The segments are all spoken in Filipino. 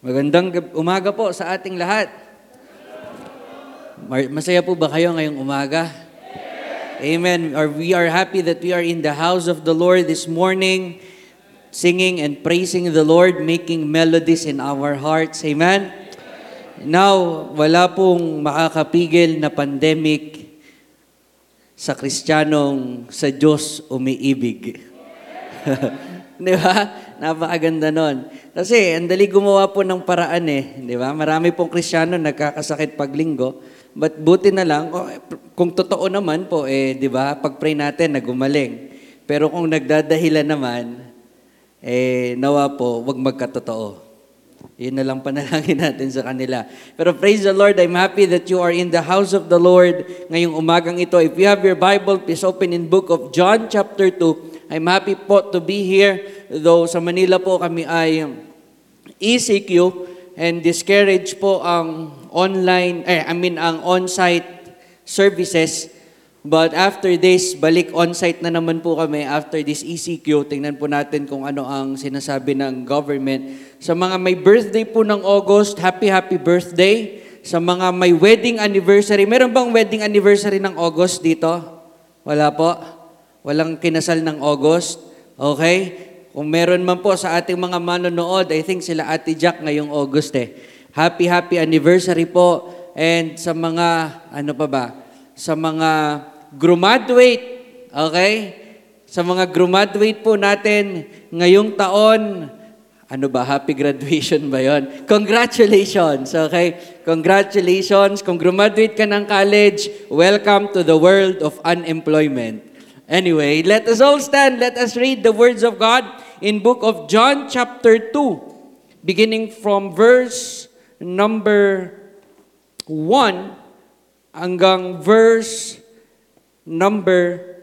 Magandang umaga po sa ating lahat. Masaya po ba kayo ngayong umaga? Amen. Or we are happy that we are in the house of the Lord this morning, singing and praising the Lord, making melodies in our hearts. Amen. Now, wala pong makakapigil na pandemic sa Kristiyanong sa Diyos umiibig. Di ba? Napakaganda nun. Kasi, ang dali gumawa po ng paraan eh. Di ba? Marami pong krisyano nagkakasakit pag linggo. But buti na lang, kung totoo naman po, eh, di ba, pag-pray natin, nagumaling. Pero kung nagdadahilan naman, eh, nawa po, wag magkatotoo. Yun na lang panalangin natin sa kanila. Pero praise the Lord, I'm happy that you are in the house of the Lord ngayong umagang ito. If you have your Bible, please open in book of John chapter 2. I'm happy po to be here, though sa Manila po kami ay ECQ and discourage po ang online, eh, I mean ang on-site services. But after this, balik on-site na naman po kami after this ECQ. Tingnan po natin kung ano ang sinasabi ng government. Sa mga may birthday po ng August, happy, happy birthday. Sa mga may wedding anniversary, meron bang wedding anniversary ng August dito? Wala po? Walang kinasal ng August? Okay? Kung meron man po sa ating mga manonood, I think sila Ate Jack ngayong August eh. Happy, happy anniversary po. And sa mga, ano pa ba? Sa mga graduate, okay? Sa mga graduate po natin ngayong taon, ano ba, happy graduation ba yon? Congratulations, okay? Congratulations. Kung graduate ka ng college, welcome to the world of unemployment. Anyway, let us all stand. Let us read the words of God in book of John chapter 2, beginning from verse number 1 hanggang verse number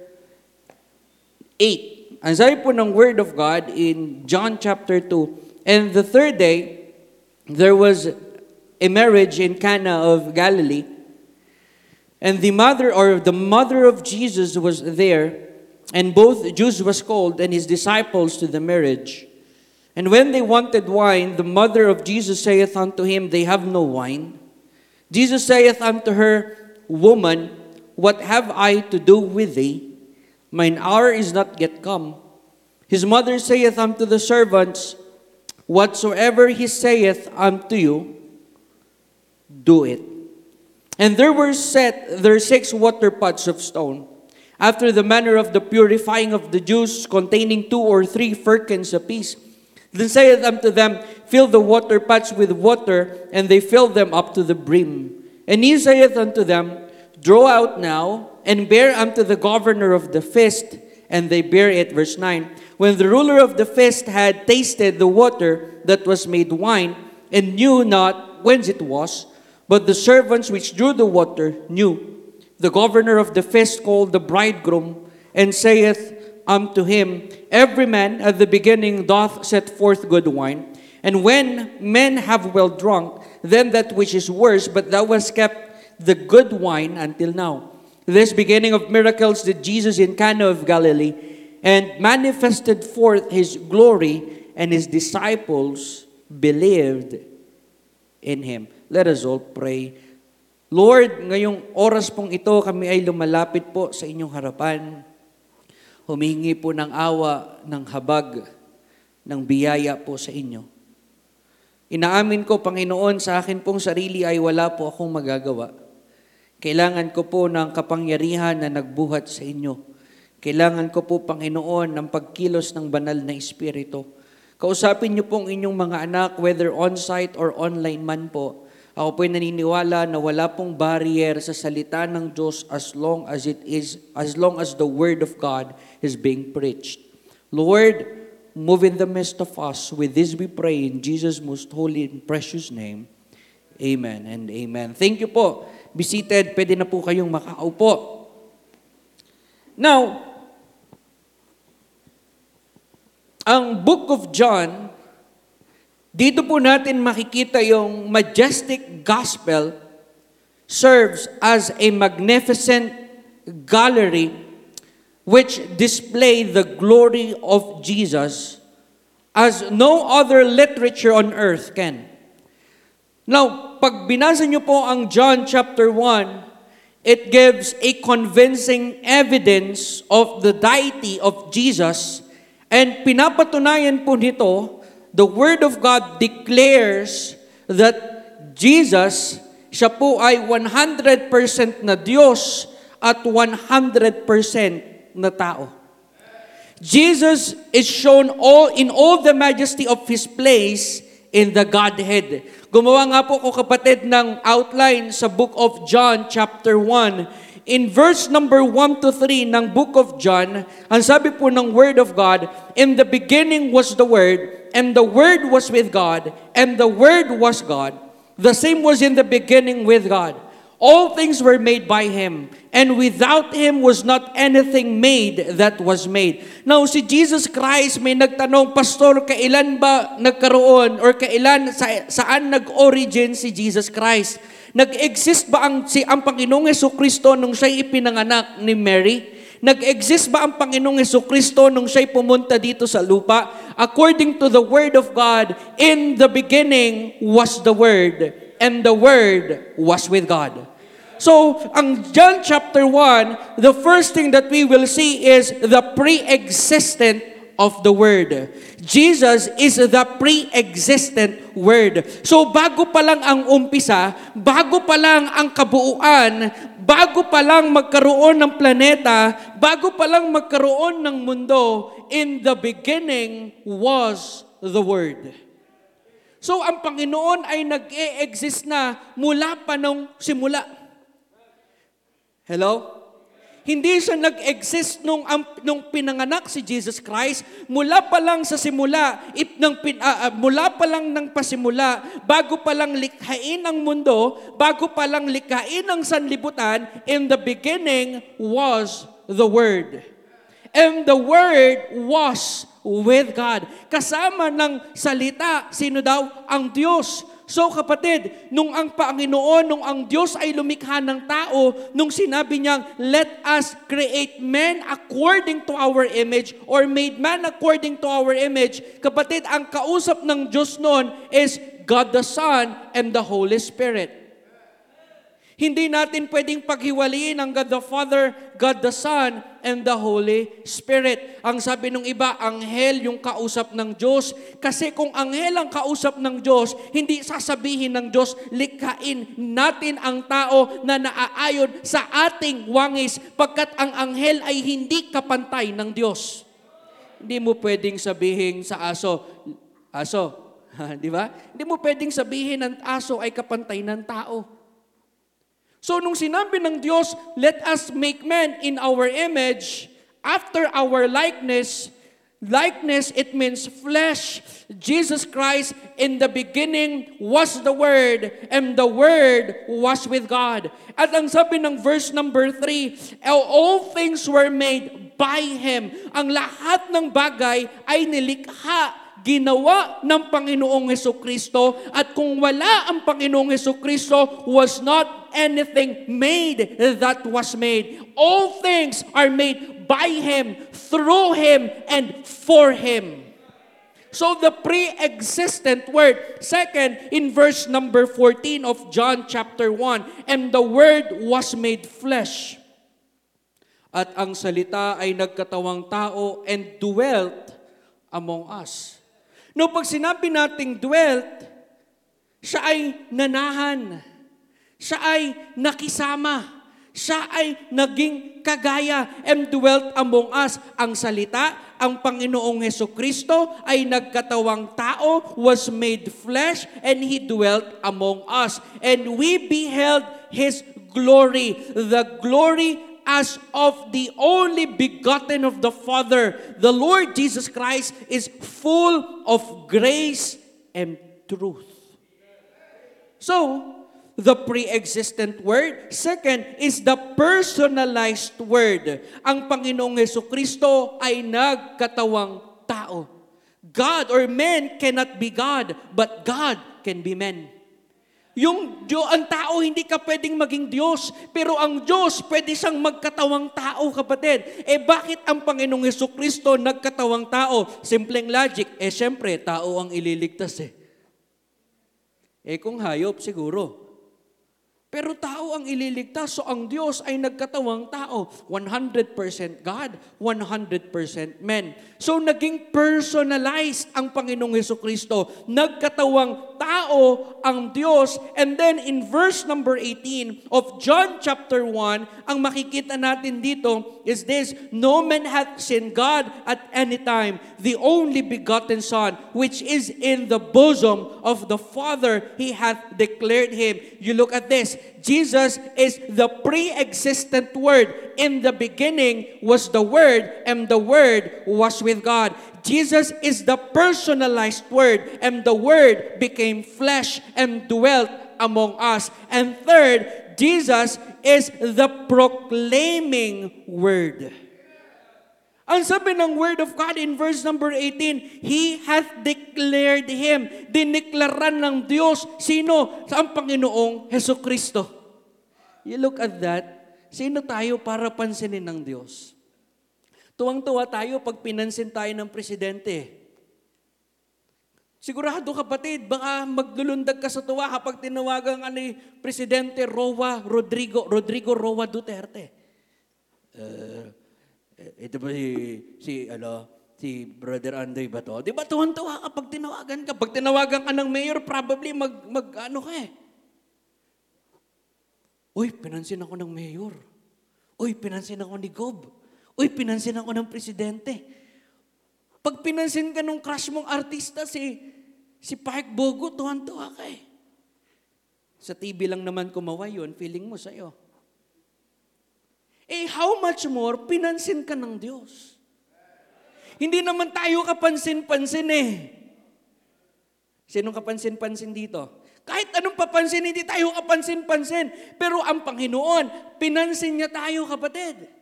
8. Ang sabi po ng Word of God in John chapter 2, And the third day, there was a marriage in Cana of Galilee, and the mother or the mother of Jesus was there, and both Jews was called and his disciples to the marriage. And when they wanted wine, the mother of Jesus saith unto him, They have no wine. Jesus saith unto her, Woman, what have I to do with thee? Mine hour is not yet come. His mother saith unto the servants, Whatsoever he saith unto you, do it. And there were set there six water pots of stone, after the manner of the purifying of the Jews, containing two or three firkins apiece. Then saith unto them, Fill the water pots with water, and they filled them up to the brim. And he saith unto them, Draw out now, and bear unto the governor of the feast. And they bear it. Verse 9. When the ruler of the feast had tasted the water that was made wine, and knew not whence it was, but the servants which drew the water knew. The governor of the feast called the bridegroom, and saith unto him, Every man at the beginning doth set forth good wine, and when men have well drunk, then that which is worse, but thou hast kept the good wine until now. This beginning of miracles did Jesus in Cana of Galilee, and manifested forth his glory, and his disciples believed in him. Let us all pray. Lord, ngayong oras pong ito, kami ay lumalapit po sa inyong harapan. Humingi po ng awa, ng habag, ng biyaya po sa inyo. Inaamin ko, Panginoon, sa akin pong sarili ay wala po akong magagawa. Kailangan ko po ng kapangyarihan na nagbuhat sa inyo. Kailangan ko po, Panginoon, ng pagkilos ng banal na Espiritu. Kausapin niyo pong inyong mga anak, whether on-site or online man po. Ako po'y naniniwala na wala pong barrier sa salita ng Diyos as long as it is, as long as the Word of God is being preached. Lord, move in the midst of us. With this we pray in Jesus' most holy and precious name. Amen and amen. Thank you po. Be seated. Pwede na po kayong makaupo. Now, ang book of John, dito po natin makikita yung majestic gospel serves as a magnificent gallery which display the glory of Jesus as no other literature on earth can. Now, pag binasa niyo po ang John chapter 1, it gives a convincing evidence of the deity of Jesus and pinapatunayan po nito, the Word of God declares that Jesus, siya po ay 100% na Diyos at 100% na tao. Jesus is shown all in all the majesty of His place in the Godhead. Gumawa nga po ko kapatid ng outline sa book of John chapter 1. In verse number 1 to 3 ng book of John, ang sabi po ng Word of God, In the beginning was the Word, and the Word was with God, and the Word was God. The same was in the beginning with God. All things were made by Him, and without Him was not anything made that was made. Now, si Jesus Christ may nagtanong, Pastor, kailan ba nagkaroon or kailan, sa, saan nag-origin si Jesus Christ? Nag-exist ba ang, si, ang Panginoong Yeso Kristo nung siya'y ipinanganak ni Mary? Nag-exist ba ang Panginoong Yeso Kristo nung siya'y pumunta dito sa lupa? According to the Word of God, in the beginning was the Word, and the Word was with God. So, ang John chapter 1, the first thing that we will see is the pre-existent of the Word. Jesus is the pre-existent Word. So, bago pa lang ang umpisa, bago pa lang ang kabuuan, bago pa lang magkaroon ng planeta, bago pa lang magkaroon ng mundo, in the beginning was the Word. So, ang Panginoon ay nag-e-exist na mula pa nung simula. Hello? Hindi siya nag-exist nung, um, nung pinanganak si Jesus Christ. Mula pa lang sa simula, ip, ng, uh, uh, mula pa lang ng pasimula, bago pa lang likhain ang mundo, bago pa lang likhain ang sanlibutan, in the beginning was the Word. And the Word was with God. Kasama ng salita, sino daw? Ang Diyos. So kapatid, nung ang Panginoon, nung ang Diyos ay lumikha ng tao, nung sinabi niyang, let us create men according to our image or made man according to our image, kapatid, ang kausap ng Diyos noon is God the Son and the Holy Spirit. Hindi natin pwedeng paghiwalayin ang God the Father, God the Son, and the Holy Spirit. Ang sabi ng iba, anghel yung kausap ng Diyos. Kasi kung anghel ang kausap ng Diyos, hindi sasabihin ng Diyos, likhain natin ang tao na naaayon sa ating wangis pagkat ang anghel ay hindi kapantay ng Diyos. Hindi mo pwedeng sabihin sa aso, aso, di ba? Hindi mo pwedeng sabihin ng aso ay kapantay ng tao. So nung sinabi ng Diyos, let us make man in our image, after our likeness, likeness, it means flesh. Jesus Christ in the beginning was the Word, and the Word was with God. At ang sabi ng verse number 3, all things were made by Him. Ang lahat ng bagay ay nilikha ginawa ng Panginoong Heso Kristo at kung wala ang Panginoong Heso Kristo was not anything made that was made. All things are made by Him, through Him, and for Him. So the pre-existent word, second, in verse number 14 of John chapter 1, and the word was made flesh. At ang salita ay nagkatawang tao and dwelt among us. No, pag sinabi nating dwelt, siya ay nanahan. Siya ay nakisama. Siya ay naging kagaya and dwelt among us. Ang salita, ang Panginoong Heso Kristo ay nagkatawang tao, was made flesh, and He dwelt among us. And we beheld His glory, the glory as of the only begotten of the Father. The Lord Jesus Christ is full of grace and truth. So, the pre-existent word. Second is the personalized word. Ang Panginoong Yeso Kristo ay nagkatawang tao. God or men cannot be God, but God can be men. Yung Diyo, ang tao hindi ka pwedeng maging Diyos, pero ang Diyos pwede siyang magkatawang tao, kapatid. Eh bakit ang Panginoong Yeso Kristo nagkatawang tao? Simpleng logic, eh syempre, tao ang ililigtas eh. Eh kung hayop, siguro. Pero tao ang ililigtas, so ang Diyos ay nagkatawang tao. 100% God, 100% men. So naging personalized ang Panginoong Heso Kristo. Nagkatawang tao ang Diyos. And then in verse number 18 of John chapter 1, ang makikita natin dito is this, No man hath seen God at any time, the only begotten Son, which is in the bosom of the Father, He hath declared Him. You look at this, Jesus is the pre-existent Word. In the beginning was the Word, and the Word was with God. Jesus is the personalized Word, and the Word became flesh and dwelt among us. And third, Jesus is the proclaiming Word. Ang sabi ng Word of God in verse number 18, He hath declared Him. Diniklaran ng Diyos. Sino? Ang Panginoong Heso Kristo. You look at that, sino tayo para pansinin ng Diyos? Tuwang-tuwa tayo pag pinansin tayo ng presidente. Sigurado kapatid, baka maglulundag ka sa tuwa kapag tinawagan ka ni Presidente Roa Rodrigo, Rodrigo Roa Duterte. Uh, ito ba si, si, ano, si Brother Andoy ba to? Di ba tuwan-tuwa kapag tinawagan ka? Pag tinawagan ka ng mayor, probably mag, mag ano ka eh. Uy, pinansin ako ng mayor. Uy, pinansin ako ni Gob. Uy, pinansin ako ng presidente. Pag pinansin ka nung crush mong artista, si, si Park Bogo, tuwan-tuwa ka eh. Sa TV lang naman kumawa yun, feeling mo sa'yo. Eh, how much more, pinansin ka ng Diyos. Hindi naman tayo kapansin-pansin eh. Sinong kapansin-pansin dito? Kahit anong papansin, hindi tayo kapansin-pansin. Pero ang Panginoon, pinansin niya tayo, kapatid.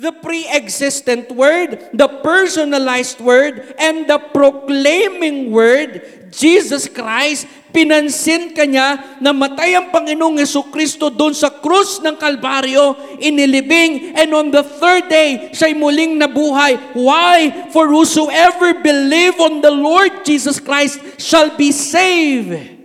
The pre-existent Word, the personalized Word, and the proclaiming Word, Jesus Christ, pinansin kanya na matay ang Panginoong Yeso Kristo doon sa krus ng Kalbaryo, inilibing, and on the third day, siya'y muling nabuhay. Why? For whosoever believe on the Lord Jesus Christ shall be saved.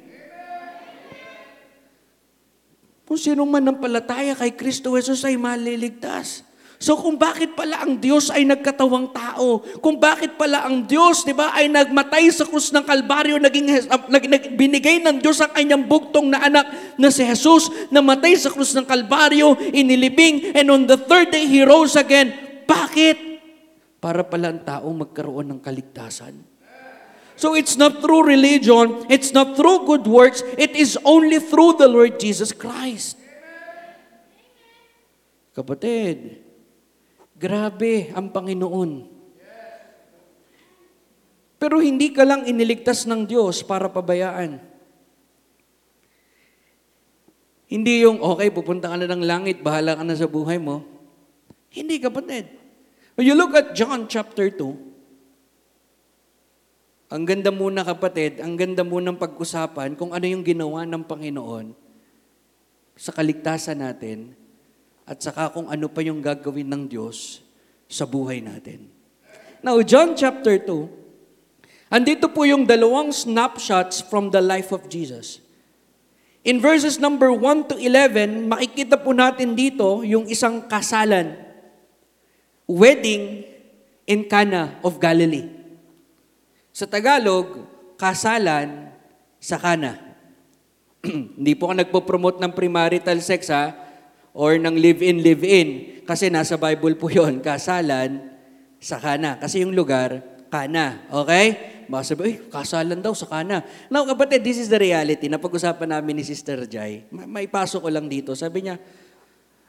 Kung sino man ang palataya kay Kristo Jesus ay maliligtas. So kung bakit pala ang Diyos ay nagkatawang tao, kung bakit pala ang Diyos, di ba, ay nagmatay sa krus ng Kalbaryo, naging, nag, nag, binigay ng Diyos ang kanyang bugtong na anak na si Jesus, na matay sa krus ng Kalbaryo, inilibing, and on the third day, He rose again. Bakit? Para pala ang tao magkaroon ng kaligtasan. So it's not through religion, it's not through good works, it is only through the Lord Jesus Christ. Kapatid, grabe ang Panginoon. Pero hindi ka lang iniligtas ng Diyos para pabayaan. Hindi yung, okay, pupunta ka na ng langit, bahala ka na sa buhay mo. Hindi, kapatid. When you look at John chapter 2, ang ganda muna kapatid, ang ganda muna ng pag-usapan kung ano yung ginawa ng Panginoon sa kaligtasan natin at saka kung ano pa yung gagawin ng Diyos sa buhay natin. Now, John chapter 2, andito po yung dalawang snapshots from the life of Jesus. In verses number 1 to 11, makikita po natin dito yung isang kasalan. Wedding in Cana of Galilee. Sa Tagalog, kasalan sa Cana. Hindi po ka nagpo-promote ng premarital sex ha, or ng live-in, live-in. Kasi nasa Bible po yon kasalan sa Kana. Kasi yung lugar, Kana. Okay? Baka sabi, kasalan daw sa Kana. Now, kapatid, this is the reality. Napag-usapan namin ni Sister Jai. May pasok ko lang dito. Sabi niya,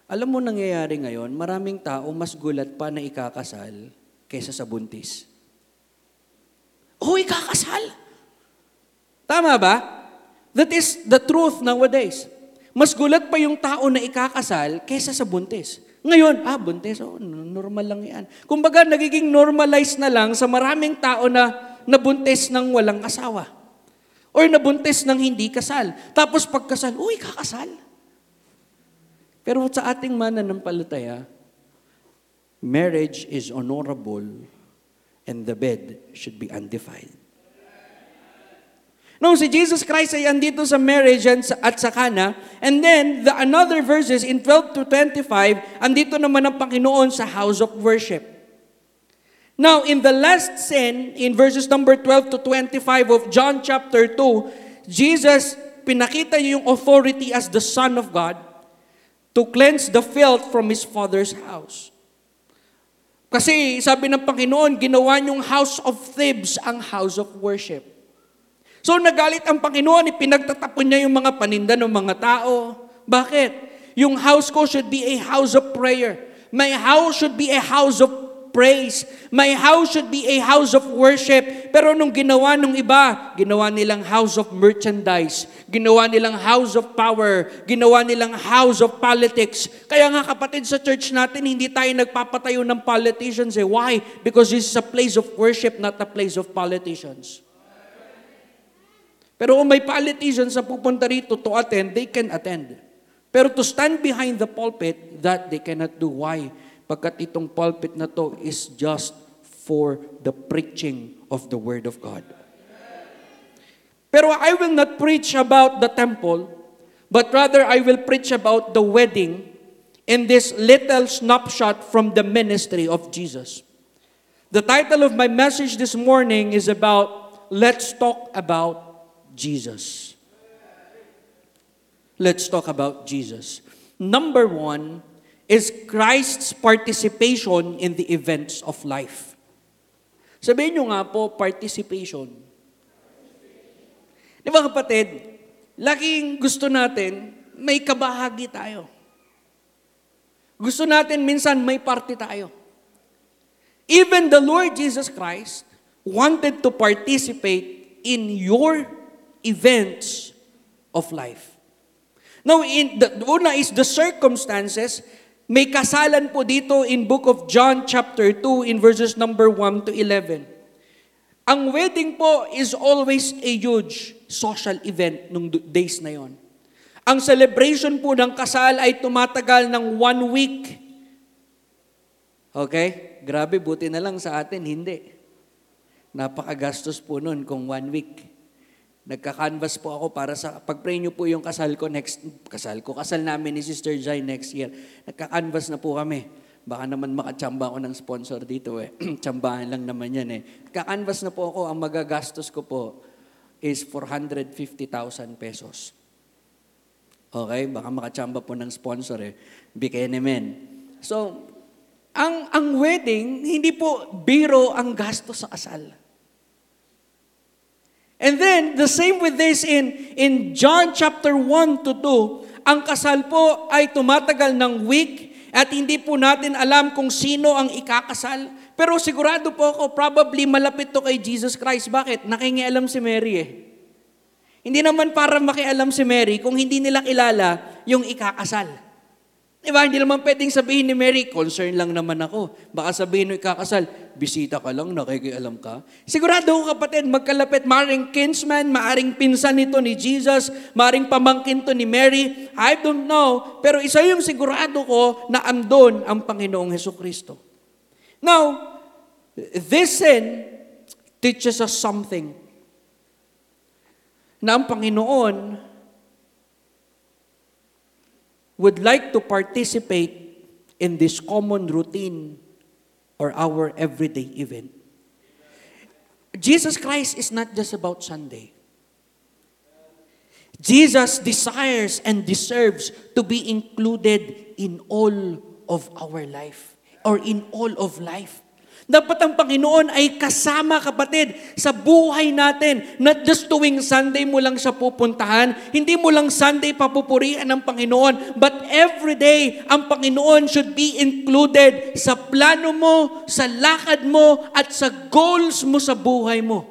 alam mo nangyayari ngayon, maraming tao mas gulat pa na ikakasal kaysa sa buntis. Oh, ikakasal! Tama ba? That is the truth nowadays. Mas gulat pa yung tao na ikakasal kaysa sa buntis. Ngayon, ah, buntis, oh, normal lang yan. Kumbaga, nagiging normalized na lang sa maraming tao na nabuntis ng walang asawa. Or nabuntis ng hindi kasal. Tapos pagkasal, uy, kakasal. Pero sa ating mananampalataya, marriage is honorable and the bed should be undefiled. No, si Jesus Christ ay andito sa marriage and sa- at sa Cana. And then, the another verses in 12 to 25, andito naman ang Panginoon sa house of worship. Now, in the last sin, in verses number 12 to 25 of John chapter 2, Jesus, pinakita niya yung authority as the Son of God to cleanse the filth from His Father's house. Kasi sabi ng Panginoon, ginawa niyong house of thieves ang house of worship. So nagalit ang Panginoon, ipinagtatapon niya yung mga paninda ng mga tao. Bakit? Yung house ko should be a house of prayer. My house should be a house of praise. My house should be a house of worship. Pero nung ginawa nung iba, ginawa nilang house of merchandise. Ginawa nilang house of power. Ginawa nilang house of politics. Kaya nga kapatid sa church natin, hindi tayo nagpapatayo ng politicians. Eh. Why? Because this is a place of worship, not a place of politicians. Pero kung may politicians na pupunta rito to attend, they can attend. Pero to stand behind the pulpit, that they cannot do. Why? Pagkat itong pulpit na to is just for the preaching of the Word of God. Pero I will not preach about the temple, but rather I will preach about the wedding in this little snapshot from the ministry of Jesus. The title of my message this morning is about Let's Talk About Jesus. Let's talk about Jesus. Number one is Christ's participation in the events of life. Sabihin nyo nga po, participation. Di ba kapatid, laging gusto natin, may kabahagi tayo. Gusto natin minsan may parte tayo. Even the Lord Jesus Christ wanted to participate in your events of life. Now, in the, una is the circumstances. May kasalan po dito in book of John chapter 2 in verses number 1 to 11. Ang wedding po is always a huge social event nung days na yon. Ang celebration po ng kasal ay tumatagal ng one week. Okay? Grabe, buti na lang sa atin, hindi. Napakagastos po nun kung one week. Nagka-canvas po ako para sa, pag-pray niyo po yung kasal ko next, kasal ko, kasal namin ni Sister Jai next year. Nagka-canvas na po kami. Baka naman makachamba ako ng sponsor dito eh. Tsambahan lang naman yan eh. Nagka-canvas na po ako, ang magagastos ko po is 450,000 pesos. Okay, baka makachamba po ng sponsor eh. Bikini men. So, ang ang wedding, hindi po biro ang gasto sa kasal. And then, the same with this in, in John chapter 1 to 2, ang kasal po ay tumatagal ng week at hindi po natin alam kung sino ang ikakasal. Pero sigurado po ako, probably malapit to kay Jesus Christ. Bakit? Nakingialam si Mary eh. Hindi naman para makialam si Mary kung hindi nila kilala yung ikakasal. Diba? Hindi naman pwedeng sabihin ni Mary, concern lang naman ako. Baka sabihin mo ikakasal, bisita ka lang, nakikialam ka. Sigurado ko kapatid, magkalapit, maring kinsman, maaring pinsan nito ni Jesus, maring pamangkin to ni Mary, I don't know. Pero isa yung sigurado ko na andon ang Panginoong Heso Kristo. Now, this sin teaches us something na ang Panginoon would like to participate in this common routine or our everyday event. Jesus Christ is not just about Sunday. Jesus desires and deserves to be included in all of our life or in all of life. Dapat ang Panginoon ay kasama kapatid sa buhay natin. Not just tuwing Sunday mo lang siya pupuntahan, hindi mo lang Sunday papupurihan ng Panginoon, but every day ang Panginoon should be included sa plano mo, sa lakad mo, at sa goals mo sa buhay mo.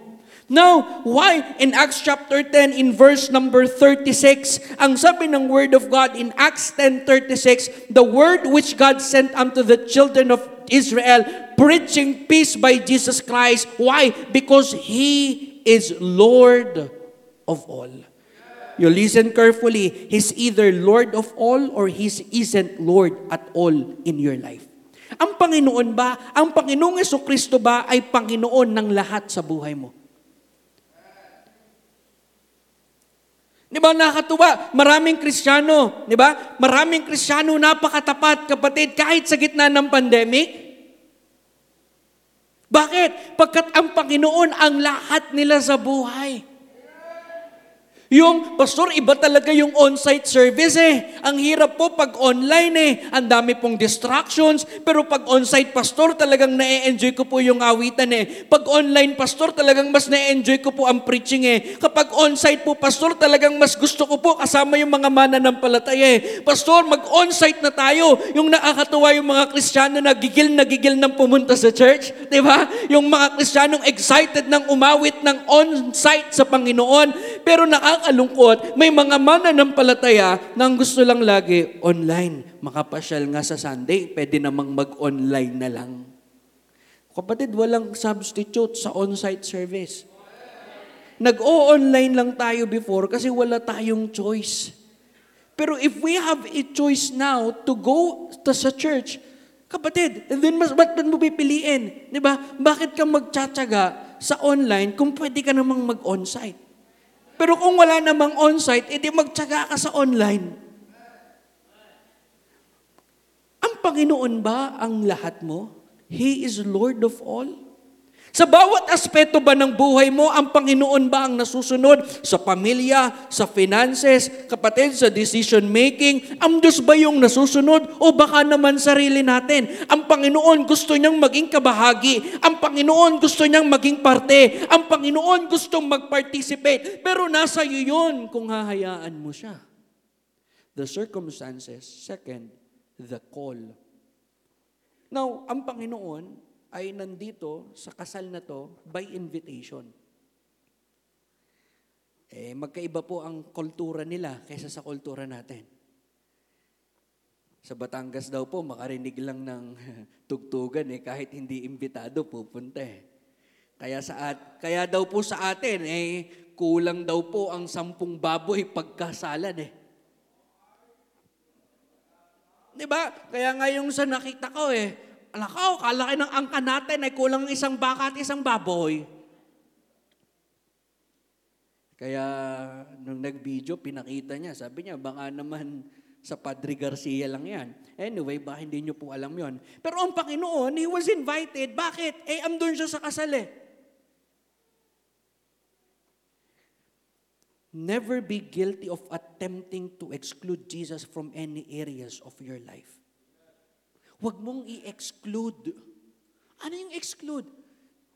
Now, why? In Acts chapter 10, in verse number 36, ang sabi ng Word of God in Acts 10.36, the word which God sent unto the children of Israel, preaching peace by Jesus Christ. Why? Because He is Lord of all. You listen carefully. He's either Lord of all or He isn't Lord at all in your life. Ang Panginoon ba, ang Panginoong Kristo ba ay Panginoon ng lahat sa buhay mo? Di ba nakatuwa? Maraming Kristiyano, di ba? Maraming Kristiyano napakatapat, kapatid, kahit sa gitna ng pandemic. Bakit? Pagkat ang Panginoon ang lahat nila sa buhay. Yung, pastor, iba talaga yung on-site service eh. Ang hirap po pag online eh. Ang dami pong distractions. Pero pag on-site, pastor, talagang na-enjoy ko po yung awitan eh. Pag online, pastor, talagang mas na-enjoy ko po ang preaching eh. Kapag on-site po, pastor, talagang mas gusto ko po kasama yung mga mananampalataya eh. Pastor, mag-on-site na tayo. Yung nakakatuwa yung mga Kristiyano na gigil na gigil ng pumunta sa church. Ba? Yung mga Kristiyanong excited ng umawit ng on-site sa Panginoon. Pero nakakatuwa nakakalungkot, may mga mananampalataya na ang gusto lang lagi online. Makapasyal nga sa Sunday, pwede namang mag-online na lang. Kapatid, walang substitute sa on-site service. Nag-o-online lang tayo before kasi wala tayong choice. Pero if we have a choice now to go to sa church, kapatid, then mas, ba't mo pipiliin? Di ba? Bakit ka magtsatsaga sa online kung pwede ka namang mag-onsite? Pero kung wala namang on-site, edi magtsaga ka sa online. Ang Panginoon ba ang lahat mo? He is Lord of all? Sa bawat aspeto ba ng buhay mo, ang Panginoon ba ang nasusunod? Sa pamilya, sa finances, kapatid, sa decision making, ang Diyos ba yung nasusunod? O baka naman sarili natin? Ang Panginoon gusto niyang maging kabahagi. Ang Panginoon gusto niyang maging parte. Ang Panginoon gustong mag-participate. Pero nasa iyo yun kung hahayaan mo siya. The circumstances. Second, the call. Now, ang Panginoon, ay nandito sa kasal na to by invitation. Eh, magkaiba po ang kultura nila kaysa sa kultura natin. Sa Batangas daw po, makarinig lang ng tugtugan eh, kahit hindi imbitado, pupunta eh. Kaya, sa at, kaya daw po sa atin, eh, kulang daw po ang sampung baboy pagkasalan eh. Di ba? Kaya nga yung sa nakita ko eh, Alakaw, kalaki ng angka natin ay kulang isang baka at isang baboy. Kaya nung nag-video, pinakita niya, sabi niya, baka naman sa Padre Garcia lang yan. Anyway, baka hindi niyo po alam yon. Pero ang Panginoon, He was invited. Bakit? Eh, andun siya sa kasal eh. Never be guilty of attempting to exclude Jesus from any areas of your life. Huwag mong i-exclude. Ano yung exclude?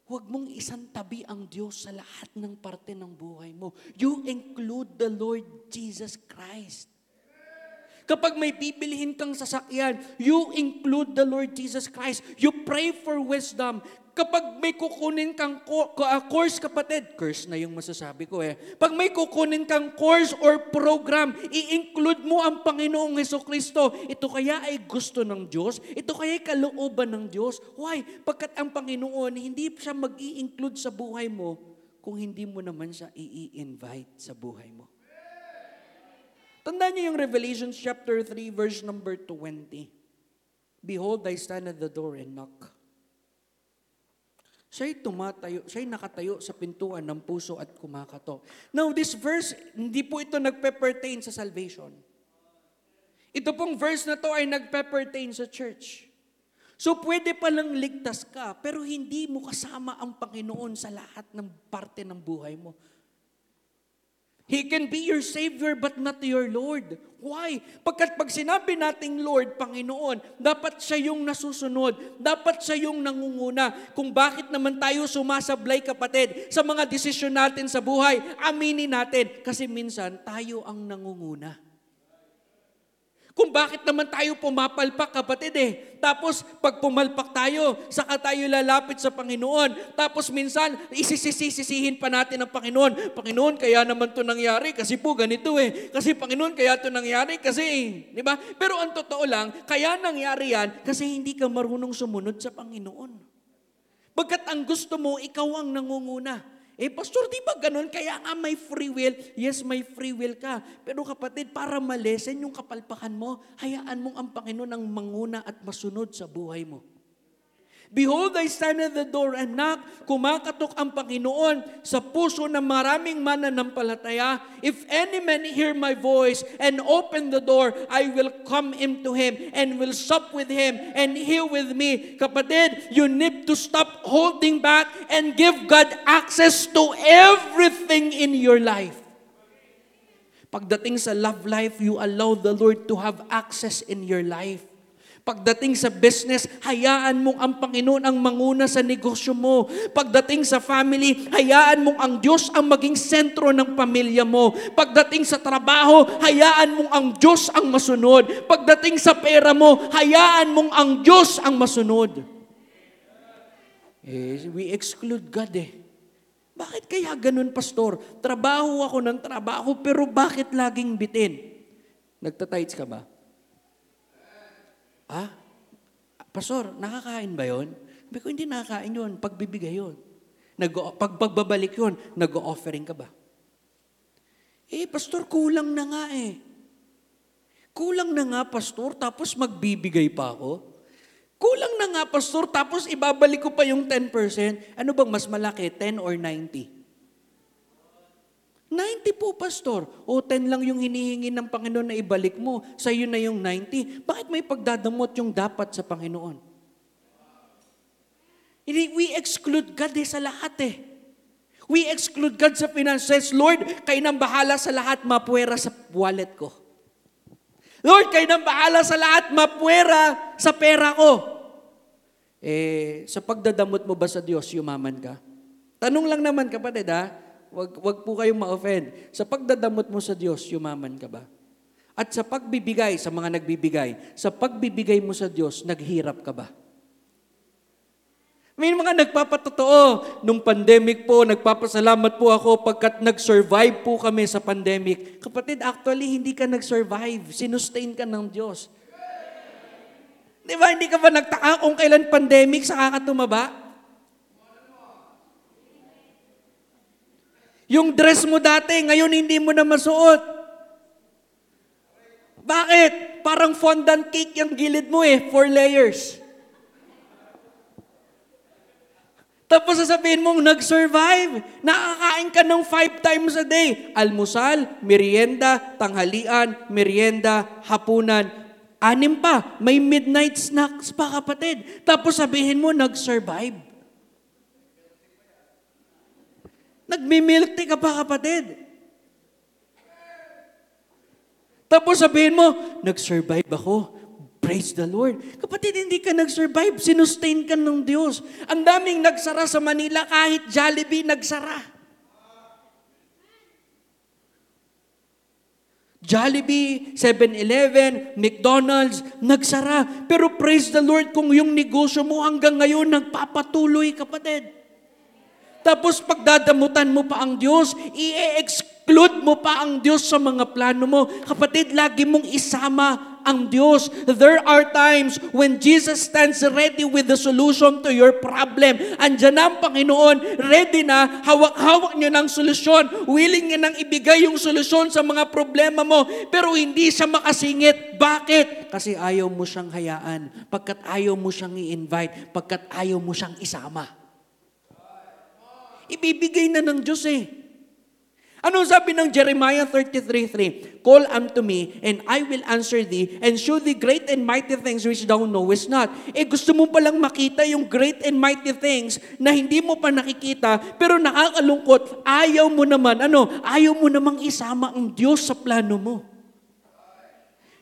Huwag mong isang tabi ang Diyos sa lahat ng parte ng buhay mo. You include the Lord Jesus Christ. Kapag may bibilihin kang sasakyan, you include the Lord Jesus Christ. You pray for wisdom. Kapag may kukunin kang ah, course, kapatid, course na yung masasabi ko eh. Pag may kukunin kang course or program, i-include mo ang Panginoong Heso Kristo. Ito kaya ay gusto ng Diyos? Ito kaya ay kalooban ng Diyos? Why? Pagkat ang Panginoon, hindi siya mag include sa buhay mo kung hindi mo naman siya i-invite sa buhay mo. Tandaan niyo yung Revelation chapter 3 verse number 20. Behold, I stand at the door and knock. Siya'y tumatayo, siya'y nakatayo sa pintuan ng puso at kumakato. Now, this verse, hindi po ito nagpe-pertain sa salvation. Ito pong verse na to ay nagpe-pertain sa church. So, pwede palang ligtas ka, pero hindi mo kasama ang Panginoon sa lahat ng parte ng buhay mo. He can be your Savior but not your Lord. Why? Pagkat pag sinabi nating Lord, Panginoon, dapat siya yung nasusunod. Dapat siya yung nangunguna. Kung bakit naman tayo sumasablay kapatid sa mga desisyon natin sa buhay, aminin natin. Kasi minsan tayo ang nangunguna. Kung bakit naman tayo pumapalpak, kapatid eh. Tapos, pag pumalpak tayo, saka tayo lalapit sa Panginoon. Tapos minsan, isisisisihin pa natin ang Panginoon. Panginoon, kaya naman to nangyari kasi po ganito eh. Kasi Panginoon, kaya to nangyari kasi, di ba? Pero ang totoo lang, kaya nangyari yan kasi hindi ka marunong sumunod sa Panginoon. Pagkat ang gusto mo, ikaw ang nangunguna. Eh, pastor, di ba ganun? Kaya nga may free will. Yes, may free will ka. Pero kapatid, para malesen yung kapalpakan mo, hayaan mong ang Panginoon ang manguna at masunod sa buhay mo. Behold, I stand at the door and knock. Kumakatok ang Panginoon sa puso ng maraming mananampalataya. If any man hear my voice and open the door, I will come into him and will sup with him and he with me. Kapatid, you need to stop holding back and give God access to everything in your life. Pagdating sa love life, you allow the Lord to have access in your life. Pagdating sa business, hayaan mong ang Panginoon ang manguna sa negosyo mo. Pagdating sa family, hayaan mong ang Diyos ang maging sentro ng pamilya mo. Pagdating sa trabaho, hayaan mong ang Diyos ang masunod. Pagdating sa pera mo, hayaan mong ang Diyos ang masunod. Eh, we exclude God eh. Bakit kaya ganun, pastor? Trabaho ako ng trabaho, pero bakit laging bitin? Nagtatights ka ba? Ah, pastor, nakakain ba yon? Sabi ko, hindi nakakain yon. Pagbibigay yon. Nag pag pagbabalik yon, nag-offering ka ba? Eh, pastor, kulang na nga eh. Kulang na nga, pastor, tapos magbibigay pa ako. Kulang na nga, pastor, tapos ibabalik ko pa yung 10%. Ano bang mas malaki, 10 or 90? 90 po, pastor. O 10 lang yung hinihingi ng Panginoon na ibalik mo. Sa iyo na yung 90. Bakit may pagdadamot yung dapat sa Panginoon? We exclude God eh sa lahat eh. We exclude God sa finances. Lord, kayo nang bahala sa lahat, mapuwera sa wallet ko. Lord, kayo nang bahala sa lahat, mapuwera sa pera ko. Eh, sa pagdadamot mo ba sa Diyos, yumaman ka? Tanong lang naman kapatid ha, Wag, wag po kayong ma-offend. Sa pagdadamot mo sa Diyos, yumaman ka ba? At sa pagbibigay, sa mga nagbibigay, sa pagbibigay mo sa Diyos, naghirap ka ba? May mga nagpapatotoo. Nung pandemic po, nagpapasalamat po ako pagkat nag-survive po kami sa pandemic. Kapatid, actually, hindi ka nag-survive. Sinustain ka ng Diyos. Di ba, hindi ka ba nagtaka kung kailan pandemic sa kakatumaba? Yung dress mo dati, ngayon hindi mo na masuot. Bakit? Parang fondant cake yung gilid mo eh, four layers. Tapos sasabihin mong nag-survive. Nakakain ka ng five times a day. Almusal, merienda, tanghalian, merienda, hapunan. Anim pa. May midnight snacks pa kapatid. Tapos sabihin mo nag-survive. Nagmi-milk ka pa kapatid. Tapos sabihin mo, nag-survive ako. Praise the Lord. Kapatid, hindi ka nag-survive. Sinustain ka ng Diyos. Ang daming nagsara sa Manila kahit Jollibee nagsara. Jollibee, 7-Eleven, McDonald's, nagsara. Pero praise the Lord kung yung negosyo mo hanggang ngayon nagpapatuloy, kapatid. Tapos pagdadamutan mo pa ang Diyos, i-exclude mo pa ang Diyos sa mga plano mo. Kapatid, lagi mong isama ang Diyos. There are times when Jesus stands ready with the solution to your problem. Andiyan na ang Panginoon, ready na, hawak-hawak niya ng solusyon. Willing niya nang ibigay yung solusyon sa mga problema mo. Pero hindi siya makasingit. Bakit? Kasi ayaw mo siyang hayaan. Pagkat ayaw mo siyang i-invite. Pagkat ayaw mo siyang isama. Ibibigay na ng Diyos eh. Ano sabi ng Jeremiah 33.3? Call unto me, and I will answer thee, and show thee great and mighty things which thou knowest not. Eh gusto mo palang makita yung great and mighty things na hindi mo pa nakikita, pero nakakalungkot, ayaw mo naman, ano, ayaw mo namang isama ang Diyos sa plano mo.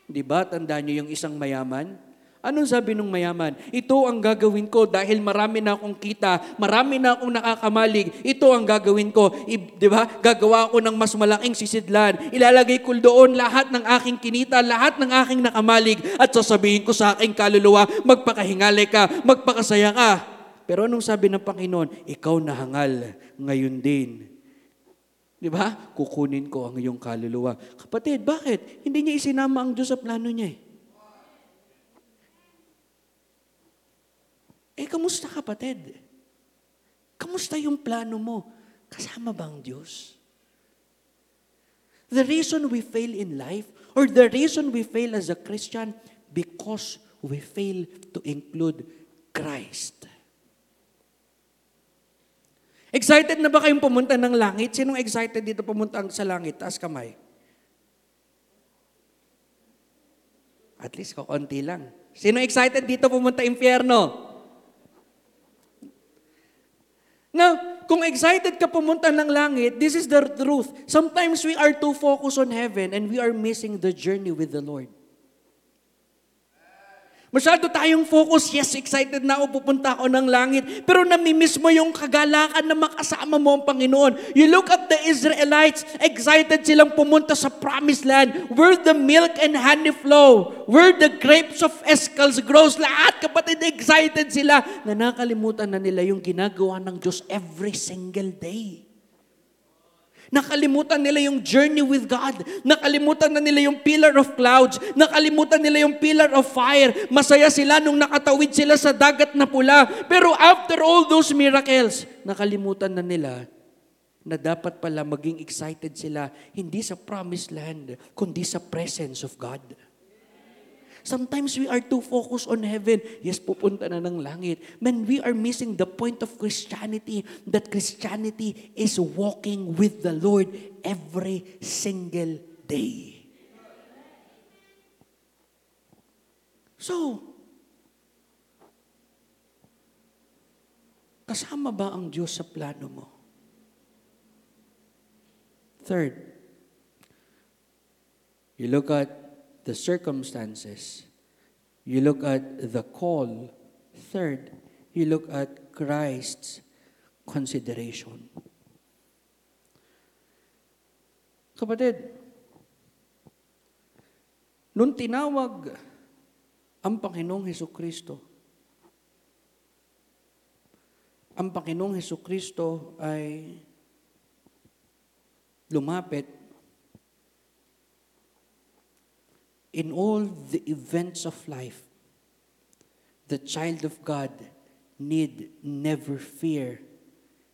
Di ba, tandaan niyo yung isang mayaman? Anong sabi ng mayaman? Ito ang gagawin ko dahil marami na akong kita, marami na akong nakakamalig. Ito ang gagawin ko. I, di ba? Gagawa ako ng mas malaking sisidlan. Ilalagay ko doon lahat ng aking kinita, lahat ng aking nakamalig. At sasabihin ko sa aking kaluluwa, magpakahingalay ka, magpakasaya ka. Pero anong sabi ng Panginoon? Ikaw nahangal ngayon din. Di ba? Kukunin ko ang iyong kaluluwa. Kapatid, bakit? Hindi niya isinama ang Diyos sa plano niya eh. Eh, kamusta kapatid? Kamusta yung plano mo? Kasama ba ang Diyos? The reason we fail in life, or the reason we fail as a Christian, because we fail to include Christ. Excited na ba kayong pumunta ng langit? Sinong excited dito pumunta sa langit? Taas kamay. At least kaunti lang. Sino excited dito pumunta impyerno? Now, kung excited ka pumunta ng langit, this is the truth. Sometimes we are too focused on heaven and we are missing the journey with the Lord. Masyado tayong focus, yes, excited na ako, pupunta ako ng langit. Pero namimiss mo yung kagalakan na makasama mo ang Panginoon. You look at the Israelites, excited silang pumunta sa promised land where the milk and honey flow, where the grapes of Escals grows. Lahat, kapatid, excited sila na nakalimutan na nila yung ginagawa ng Diyos every single day. Nakalimutan nila yung journey with God. Nakalimutan na nila yung pillar of clouds. Nakalimutan nila yung pillar of fire. Masaya sila nung nakatawid sila sa dagat na pula. Pero after all those miracles, nakalimutan na nila na dapat pala maging excited sila hindi sa promised land, kundi sa presence of God. Sometimes we are too focused on heaven. Yes, pupunta na ng langit. Man, we are missing the point of Christianity, that Christianity is walking with the Lord every single day. So, kasama ba ang Diyos sa plano mo? Third, you look at the circumstances. You look at the call. Third, you look at Christ's consideration. Kapatid, nung tinawag ang Panginoong Heso Kristo, ang Panginoong Heso Kristo ay lumapit in all the events of life, the child of God need never fear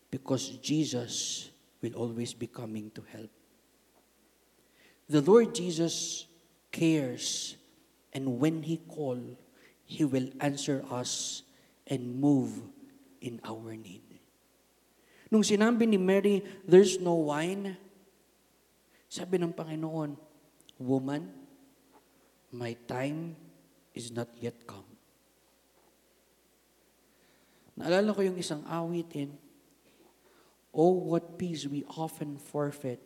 because Jesus will always be coming to help. The Lord Jesus cares, and when He call, He will answer us and move in our need. Nung sinabi ni Mary, there's no wine, sabi ng Panginoon, Woman, my time is not yet come. Naalala ko yung isang awitin, Oh, what peace we often forfeit.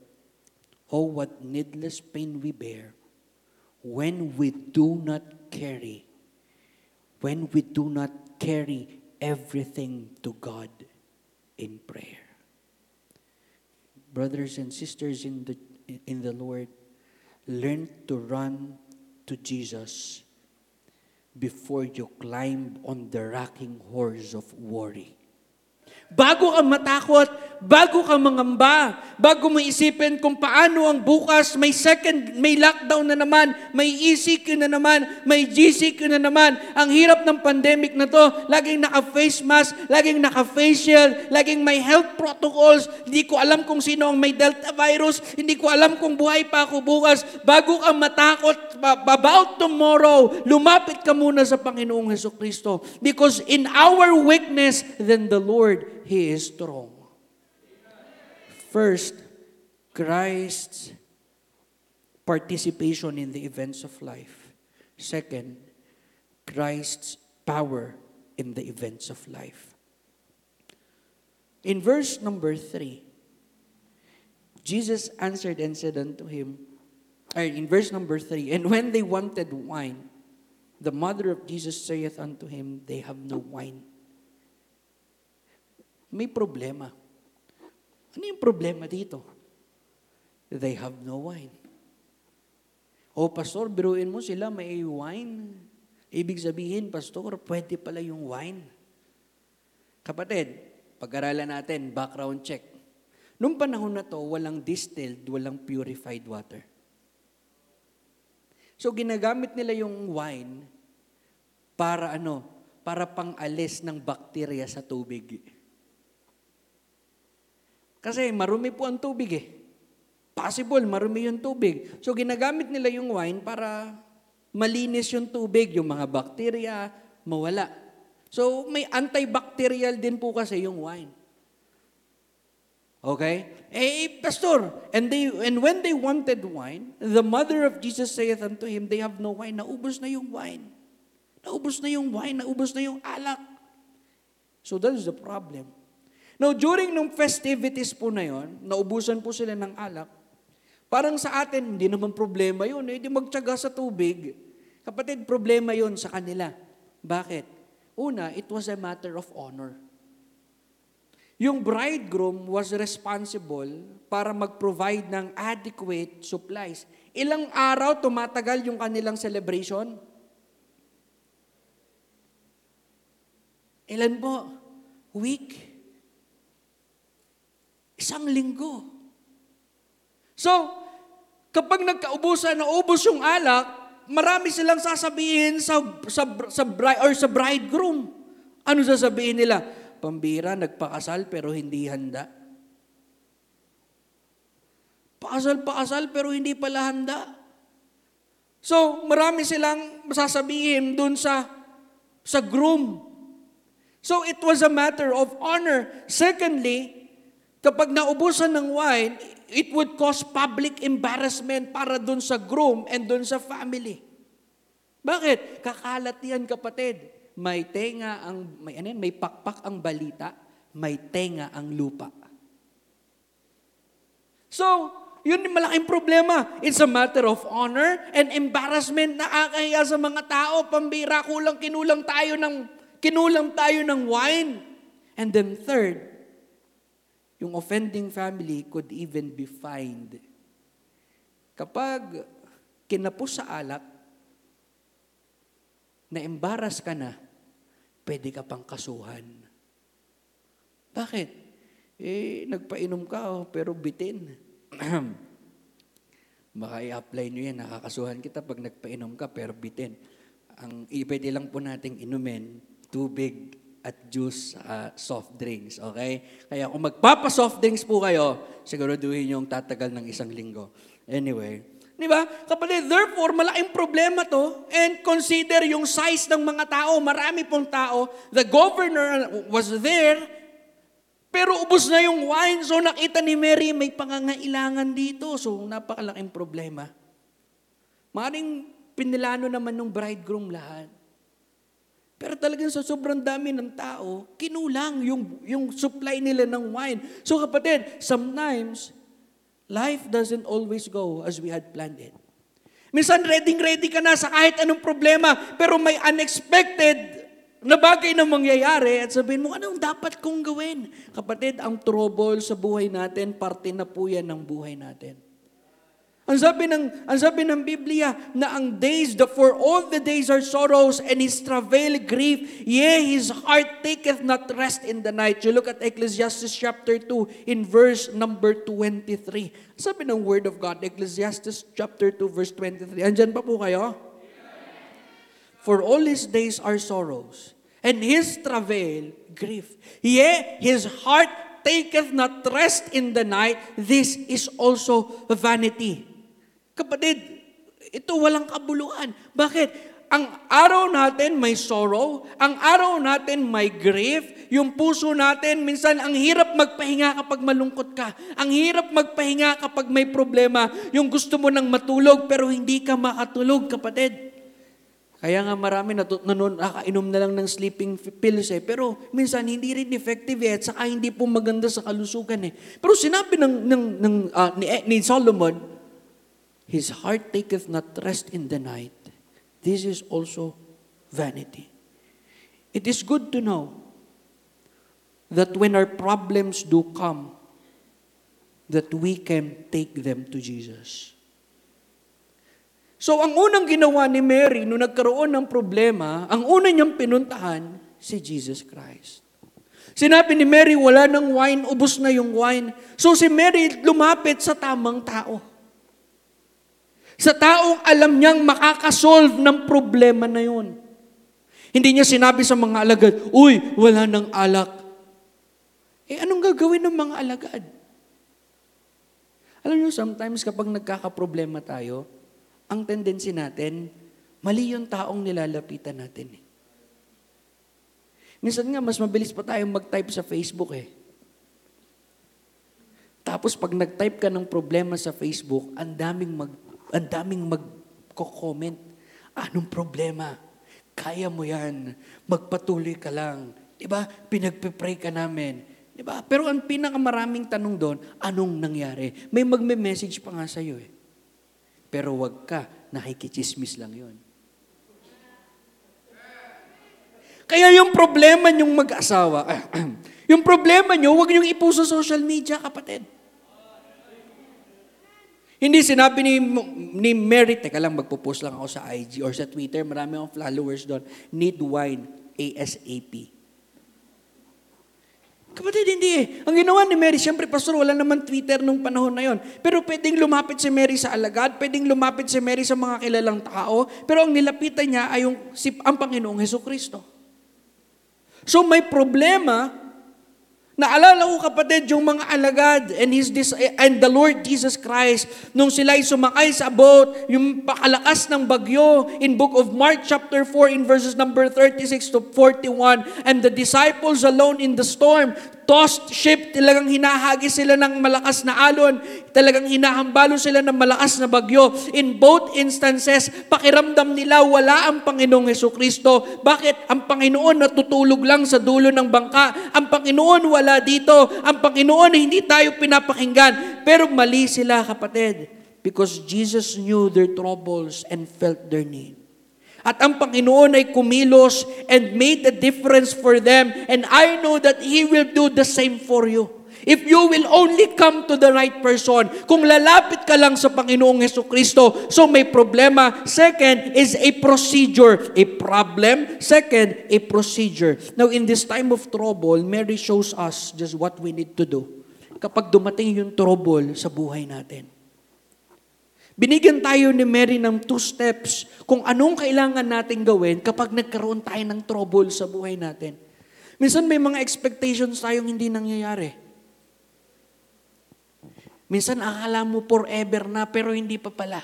Oh, what needless pain we bear when we do not carry, when we do not carry everything to God in prayer. Brothers and sisters in the, in the Lord, learn to run to Jesus before you climb on the rocking horse of worry. Bago ka matakot, bago ka mangamba, bago mo isipin kung paano ang bukas, may second, may lockdown na naman, may ECQ na naman, may GCQ na naman. Ang hirap ng pandemic na to, laging naka-face mask, laging naka-face shield, laging may health protocols. Hindi ko alam kung sino ang may Delta virus, hindi ko alam kung buhay pa ako bukas. Bago ka matakot about tomorrow, lumapit ka muna sa Panginoong Heso Kristo. Because in our weakness, then the Lord He is strong. First, Christ's participation in the events of life. Second, Christ's power in the events of life. In verse number three, Jesus answered and said unto him, in verse number three, and when they wanted wine, the mother of Jesus saith unto him, They have no wine. May problema. Ano yung problema dito? They have no wine. O pastor, biruin mo sila may wine. Ibig sabihin, pastor, pwede pala yung wine. Kapatid, pag-aralan natin, background check. Noong panahon na to, walang distilled, walang purified water. So ginagamit nila yung wine para ano, para pang-alis ng bakterya sa tubig. Kasi marumi po ang tubig eh. Possible, marumi yung tubig. So ginagamit nila yung wine para malinis yung tubig, yung mga bakterya, mawala. So may antibacterial din po kasi yung wine. Okay? Eh, pastor, and they and when they wanted wine, the mother of Jesus saith unto him, they have no wine. Naubos na yung wine. Naubos na yung wine, naubos na yung alak. So that is the problem. Now, during nung festivities po na yon, naubusan po sila ng alak. Parang sa atin, hindi naman problema yun. Eh, di magtyaga sa tubig. Kapatid, problema yon sa kanila. Bakit? Una, it was a matter of honor. Yung bridegroom was responsible para mag-provide ng adequate supplies. Ilang araw tumatagal yung kanilang celebration? Ilan po? Week? Isang linggo. So, kapag nagkaubusan, naubos yung alak, marami silang sasabihin sa, sa, sa, bride, or sa bridegroom. Ano sasabihin nila? Pambira, nagpakasal pero hindi handa. Pakasal-pakasal pero hindi pala handa. So, marami silang sasabihin dun sa, sa groom. So, it was a matter of honor. Secondly, kapag naubusan ng wine, it would cause public embarrassment para dun sa groom and dun sa family. Bakit? Kakalat yan, kapatid may tenga ang may ano may pakpak ang balita, may tenga ang lupa. So, yun yung malaking problema. It's a matter of honor and embarrassment na akahiya sa mga tao. Pambira, kulang kinulang tayo ng, kinulang tayo ng wine. And then third, yung offending family could even be fined. Kapag kinapos sa alak, na-embarrass ka na, pwede ka pang kasuhan. Bakit? Eh, nagpainom ka, oh, pero bitin. Baka i-apply nyo yan, nakakasuhan kita pag nagpainom ka, pero bitin. Ang pwede lang po nating inumin, tubig at juice, uh, soft drinks, okay? Kaya kung magpapa-soft drinks po kayo, siguraduhin yung tatagal ng isang linggo. Anyway, Di ba? Kapatid, therefore, malaking problema to. And consider yung size ng mga tao. Marami pong tao. The governor was there, pero ubos na yung wine. So nakita ni Mary, may pangangailangan dito. So napakalaking problema. Maring pinilano naman ng bridegroom lahat. Pero talagang sa sobrang dami ng tao, kinulang yung, yung supply nila ng wine. So kapatid, sometimes, life doesn't always go as we had planned it. Minsan, ready-ready ka na sa kahit anong problema, pero may unexpected na bagay na mangyayari at sabihin mo, anong dapat kong gawin? Kapatid, ang trouble sa buhay natin, parte na po yan ng buhay natin. Ang sabi ng, ang sabi ng Biblia na ang days, the, for all the days are sorrows and his travail grief, yea, his heart taketh not rest in the night. You look at Ecclesiastes chapter 2 in verse number 23. Sabi ng Word of God, Ecclesiastes chapter 2 verse 23. Andyan pa po kayo? For all his days are sorrows, and his travail grief. Yea, his heart taketh not rest in the night. This is also vanity. Kapatid, ito walang kabuluhan. Bakit? Ang araw natin may sorrow, ang araw natin may grief, yung puso natin, minsan ang hirap magpahinga kapag malungkot ka. Ang hirap magpahinga kapag may problema. Yung gusto mo nang matulog pero hindi ka makatulog, kapatid. Kaya nga marami natut- nakainom na lang ng sleeping pills eh. Pero minsan hindi rin effective eh. At saka hindi po maganda sa kalusugan eh. Pero sinabi ng, ng, ng, uh, ni, ni Solomon, His heart taketh not rest in the night. This is also vanity. It is good to know that when our problems do come, that we can take them to Jesus. So ang unang ginawa ni Mary nung nagkaroon ng problema, ang una niyang pinuntahan, si Jesus Christ. Sinabi ni Mary, wala ng wine, ubos na yung wine. So si Mary lumapit sa tamang tao. Sa taong alam niyang makakasolve ng problema na yun. Hindi niya sinabi sa mga alagad, Uy, wala nang alak. Eh, anong gagawin ng mga alagad? Alam niyo, sometimes kapag nagkakaproblema tayo, ang tendency natin, mali yung taong nilalapitan natin. Eh. Minsan nga, mas mabilis pa tayong mag-type sa Facebook eh. Tapos pag nag-type ka ng problema sa Facebook, ang daming mag ang daming magko-comment. Anong problema? Kaya mo 'yan. Magpatuloy ka lang. 'Di ba? Pinagpe-pray ka namin. 'Di ba? Pero ang pinakamaraming tanong doon, anong nangyari? May magme-message pa nga sa iyo eh. Pero wag ka, nakikichismis lang 'yon. Kaya yung problema nyong mag-asawa, yung problema nyo, huwag nyong ipost sa social media, kapatid. Hindi sinabi ni, ni Mary, teka lang, magpo-post lang ako sa IG or sa Twitter, marami akong followers doon, need wine, ASAP. Kapatid, hindi eh. Ang ginawa ni Mary, siyempre, pastor, wala naman Twitter nung panahon na yon. Pero pwedeng lumapit si Mary sa alagad, pwedeng lumapit si Mary sa mga kilalang tao, pero ang nilapitan niya ay yung, si, ang Panginoong Heso Kristo. So may problema, naalala ko kapatid yung mga alagad and, his, and the Lord Jesus Christ, nung sila'y sumakay sa boat, yung pakalakas ng bagyo, in book of Mark chapter 4 in verses number 36 to 41, and the disciples alone in the storm, tossed ship, talagang hinahagis sila ng malakas na alon, talagang hinahambalo sila ng malakas na bagyo. In both instances, pakiramdam nila wala ang Panginoong Heso Kristo. Bakit? Ang Panginoon natutulog lang sa dulo ng bangka. Ang Panginoon wala dito. Ang Panginoon hindi tayo pinapakinggan. Pero mali sila kapatid. Because Jesus knew their troubles and felt their need. At ang Panginoon ay kumilos and made a difference for them. And I know that He will do the same for you. If you will only come to the right person, kung lalapit ka lang sa Panginoong Heso Kristo, so may problema. Second is a procedure. A problem. Second, a procedure. Now, in this time of trouble, Mary shows us just what we need to do. Kapag dumating yung trouble sa buhay natin. Binigyan tayo ni Mary ng two steps kung anong kailangan natin gawin kapag nagkaroon tayo ng trouble sa buhay natin. Minsan may mga expectations tayong hindi nangyayari. Minsan akala mo forever na pero hindi pa pala.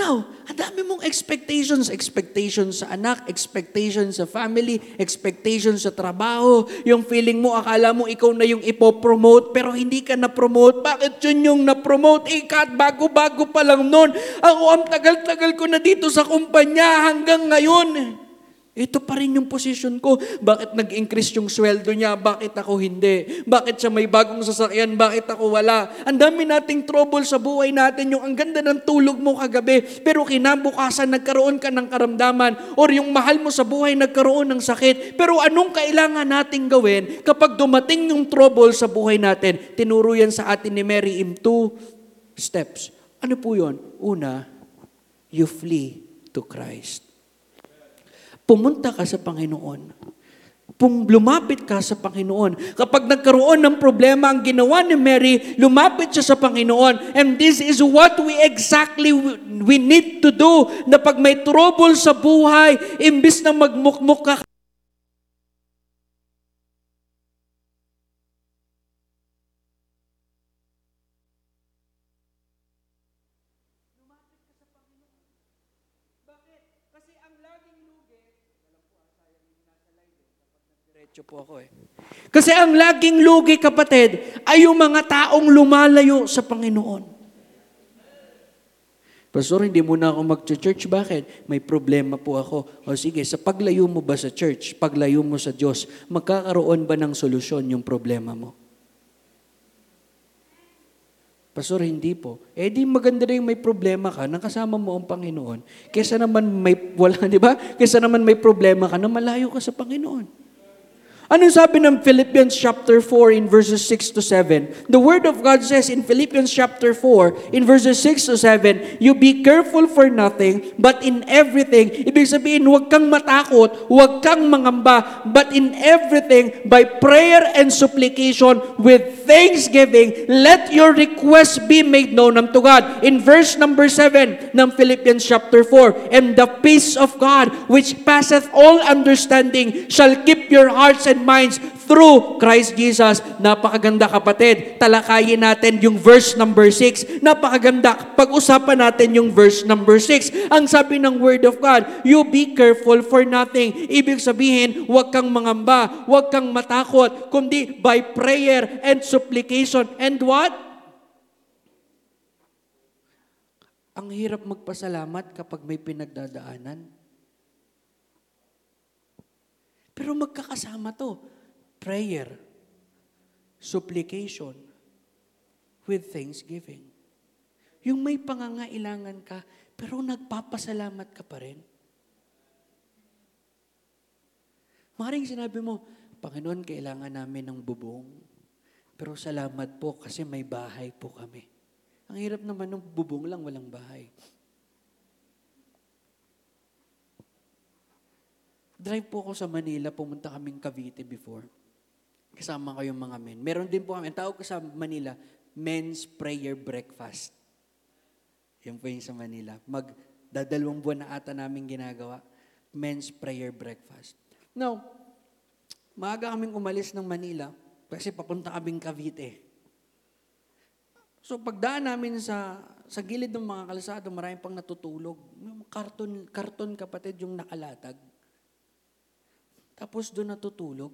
Now, ang dami mong expectations. Expectations sa anak, expectations sa family, expectations sa trabaho. Yung feeling mo, akala mo ikaw na yung ipopromote, pero hindi ka na-promote. Bakit yun yung na-promote? Ikat, bago-bago pa lang nun. Ako, ang tagal-tagal ko na dito sa kumpanya hanggang ngayon. Ito pa rin yung position ko. Bakit nag-increase yung sweldo niya? Bakit ako hindi? Bakit siya may bagong sasakyan? Bakit ako wala? Ang dami nating trouble sa buhay natin. Yung ang ganda ng tulog mo kagabi, pero kinabukasan nagkaroon ka ng karamdaman or yung mahal mo sa buhay nagkaroon ng sakit. Pero anong kailangan nating gawin kapag dumating yung trouble sa buhay natin? Tinuro yan sa atin ni Mary in two steps. Ano po yon? Una, you flee to Christ pumunta ka sa Panginoon. Kung lumapit ka sa Panginoon. Kapag nagkaroon ng problema ang ginawa ni Mary, lumapit siya sa Panginoon. And this is what we exactly we need to do. Na pag may trouble sa buhay, imbis na magmukmuk ka Diretso po ako eh. Kasi ang laging lugi, kapatid, ay yung mga taong lumalayo sa Panginoon. Pastor, hindi mo na ako mag-church. Bakit? May problema po ako. O sige, sa paglayo mo ba sa church, paglayo mo sa Diyos, magkakaroon ba ng solusyon yung problema mo? Pastor, hindi po. Eh di maganda rin may problema ka, nakasama mo ang Panginoon. Kesa naman may, wala, di ba? Kesa naman may problema ka na malayo ka sa Panginoon. Ano sabi ng Philippians chapter 4 in verses 6 to 7? The Word of God says in Philippians chapter 4 in verses 6 to 7, You be careful for nothing, but in everything. Ibig sabihin, huwag kang matakot, huwag kang mangamba, but in everything, by prayer and supplication, with thanksgiving, let your requests be made known unto God. In verse number 7 ng Philippians chapter 4, And the peace of God, which passeth all understanding, shall keep your hearts and and minds through Christ Jesus. Napakaganda kapatid. Talakayin natin yung verse number 6. Napakaganda. Pag-usapan natin yung verse number 6. Ang sabi ng Word of God, you be careful for nothing. Ibig sabihin, huwag kang mangamba, huwag kang matakot, kundi by prayer and supplication. And what? Ang hirap magpasalamat kapag may pinagdadaanan. Pero magkakasama to. Prayer, supplication, with thanksgiving. Yung may pangangailangan ka, pero nagpapasalamat ka pa rin. Maring sinabi mo, Panginoon, kailangan namin ng bubong. Pero salamat po kasi may bahay po kami. Ang hirap naman ng bubong lang, walang bahay. Drive po ako sa Manila, pumunta kaming Cavite before. Kasama ko yung mga men. Meron din po kami, ang tawag ko sa Manila, men's prayer breakfast. Yan po yung sa Manila. Mag, dadalawang buwan na ata namin ginagawa. Men's prayer breakfast. Now, maaga kaming umalis ng Manila kasi papunta kaming Cavite. So pagdaan namin sa sa gilid ng mga kalsado, marami pang natutulog. Karton, karton kapatid yung nakalatag. Tapos doon natutulog.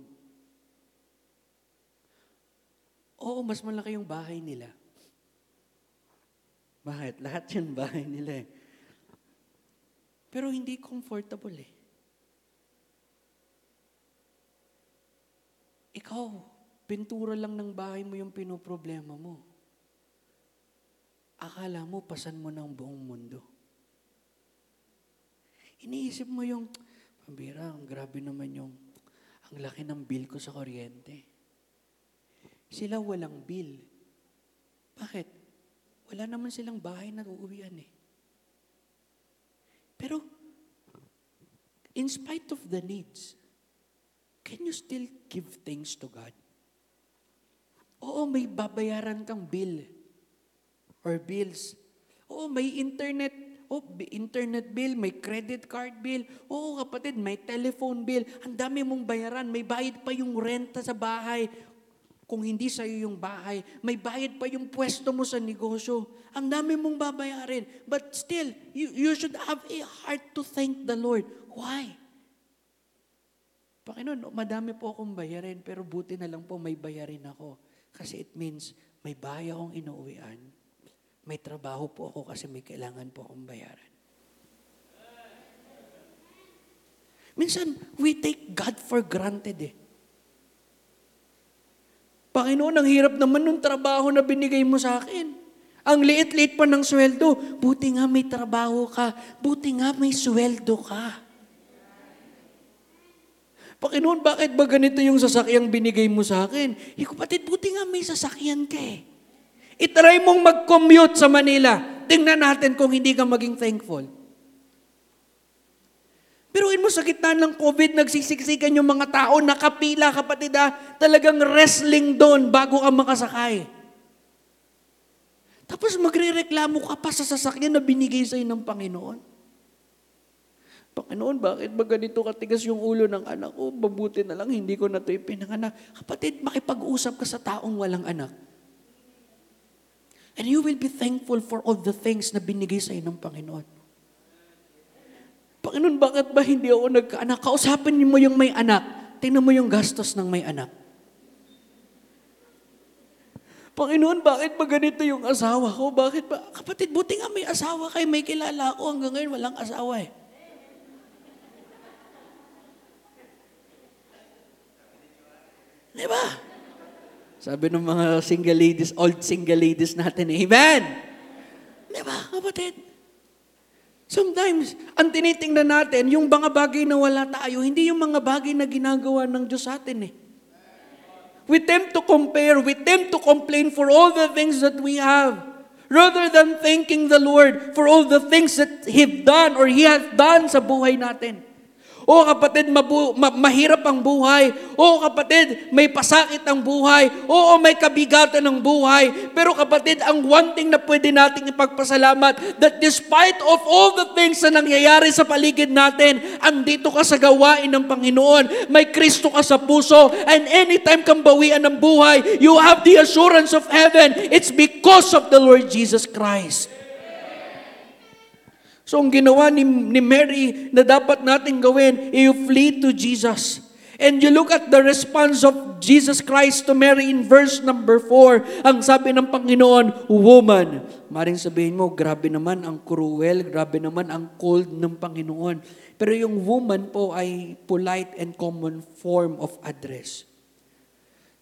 Oo, mas malaki yung bahay nila. Bakit? Lahat yan bahay nila eh. Pero hindi comfortable eh. Ikaw, pintura lang ng bahay mo yung pinoproblema mo. Akala mo, pasan mo ng buong mundo. Iniisip mo yung, Pambira, ang grabe naman yung, ang laki ng bill ko sa kuryente. Sila walang bill. Bakit? Wala naman silang bahay na uuwian eh. Pero, in spite of the needs, can you still give thanks to God? Oo, may babayaran kang bill or bills. Oo, may internet Oh, internet bill, may credit card bill. Oo, kapatid, may telephone bill. Ang dami mong bayaran. May bayad pa yung renta sa bahay. Kung hindi sa'yo yung bahay, may bayad pa yung pwesto mo sa negosyo. Ang dami mong babayarin. But still, you, you should have a heart to thank the Lord. Why? Panginoon, madami po akong bayarin, pero buti na lang po may bayarin ako. Kasi it means may bahay akong inuuwian may trabaho po ako kasi may kailangan po akong bayaran. Minsan, we take God for granted eh. Panginoon, ang hirap naman nung trabaho na binigay mo sa akin. Ang liit-liit pa ng sweldo. Buti nga may trabaho ka. Buti nga may sweldo ka. Panginoon, bakit ba ganito yung sasakyang binigay mo sa akin? Eh, kapatid, buti nga may sasakyan ka eh. Itry mong mag-commute sa Manila. Tingnan natin kung hindi ka maging thankful. Pero in mo sa gitna ng COVID, nagsisiksikan yung mga tao, nakapila kapatid ha, talagang wrestling doon bago ka makasakay. Tapos magre-reklamo ka pa sa sasakyan na binigay sa'yo ng Panginoon. Panginoon, bakit ba ganito katigas yung ulo ng anak ko? Mabuti na lang, hindi ko na ito ipinanganak. Kapatid, makipag-usap ka sa taong walang anak. And you will be thankful for all the things na binigay sa ng Panginoon. Panginoon, bakit ba hindi ako nagkaanak? Kausapin mo yung may anak. Tingnan mo yung gastos ng may anak. Panginoon, bakit ba ganito yung asawa ko? Bakit ba? Kapatid, buti nga may asawa kayo, may kilala ako. Hanggang ngayon, walang asawa eh. Di ba? Sabi ng mga single ladies, old single ladies natin, Amen! Di ba, kapatid? Sometimes, ang tinitingnan natin, yung mga bagay na wala tayo, hindi yung mga bagay na ginagawa ng Diyos sa atin eh. We tend to compare, we tend to complain for all the things that we have, rather than thanking the Lord for all the things that He done or He has done sa buhay natin. O kapatid, mabu- ma- mahirap ang buhay. O kapatid, may pasakit ang buhay. Oo, may kabigatan ng buhay. Pero kapatid, ang one thing na pwede nating ipagpasalamat, that despite of all the things na nangyayari sa paligid natin, andito ka sa gawain ng Panginoon. May Kristo ka sa puso. And anytime kang bawian ng buhay, you have the assurance of heaven. It's because of the Lord Jesus Christ. So ang ginawa ni, ni Mary na dapat natin gawin, you flee to Jesus. And you look at the response of Jesus Christ to Mary in verse number 4. Ang sabi ng Panginoon, Woman. Maring sabihin mo, grabe naman ang cruel, grabe naman ang cold ng Panginoon. Pero yung woman po ay polite and common form of address.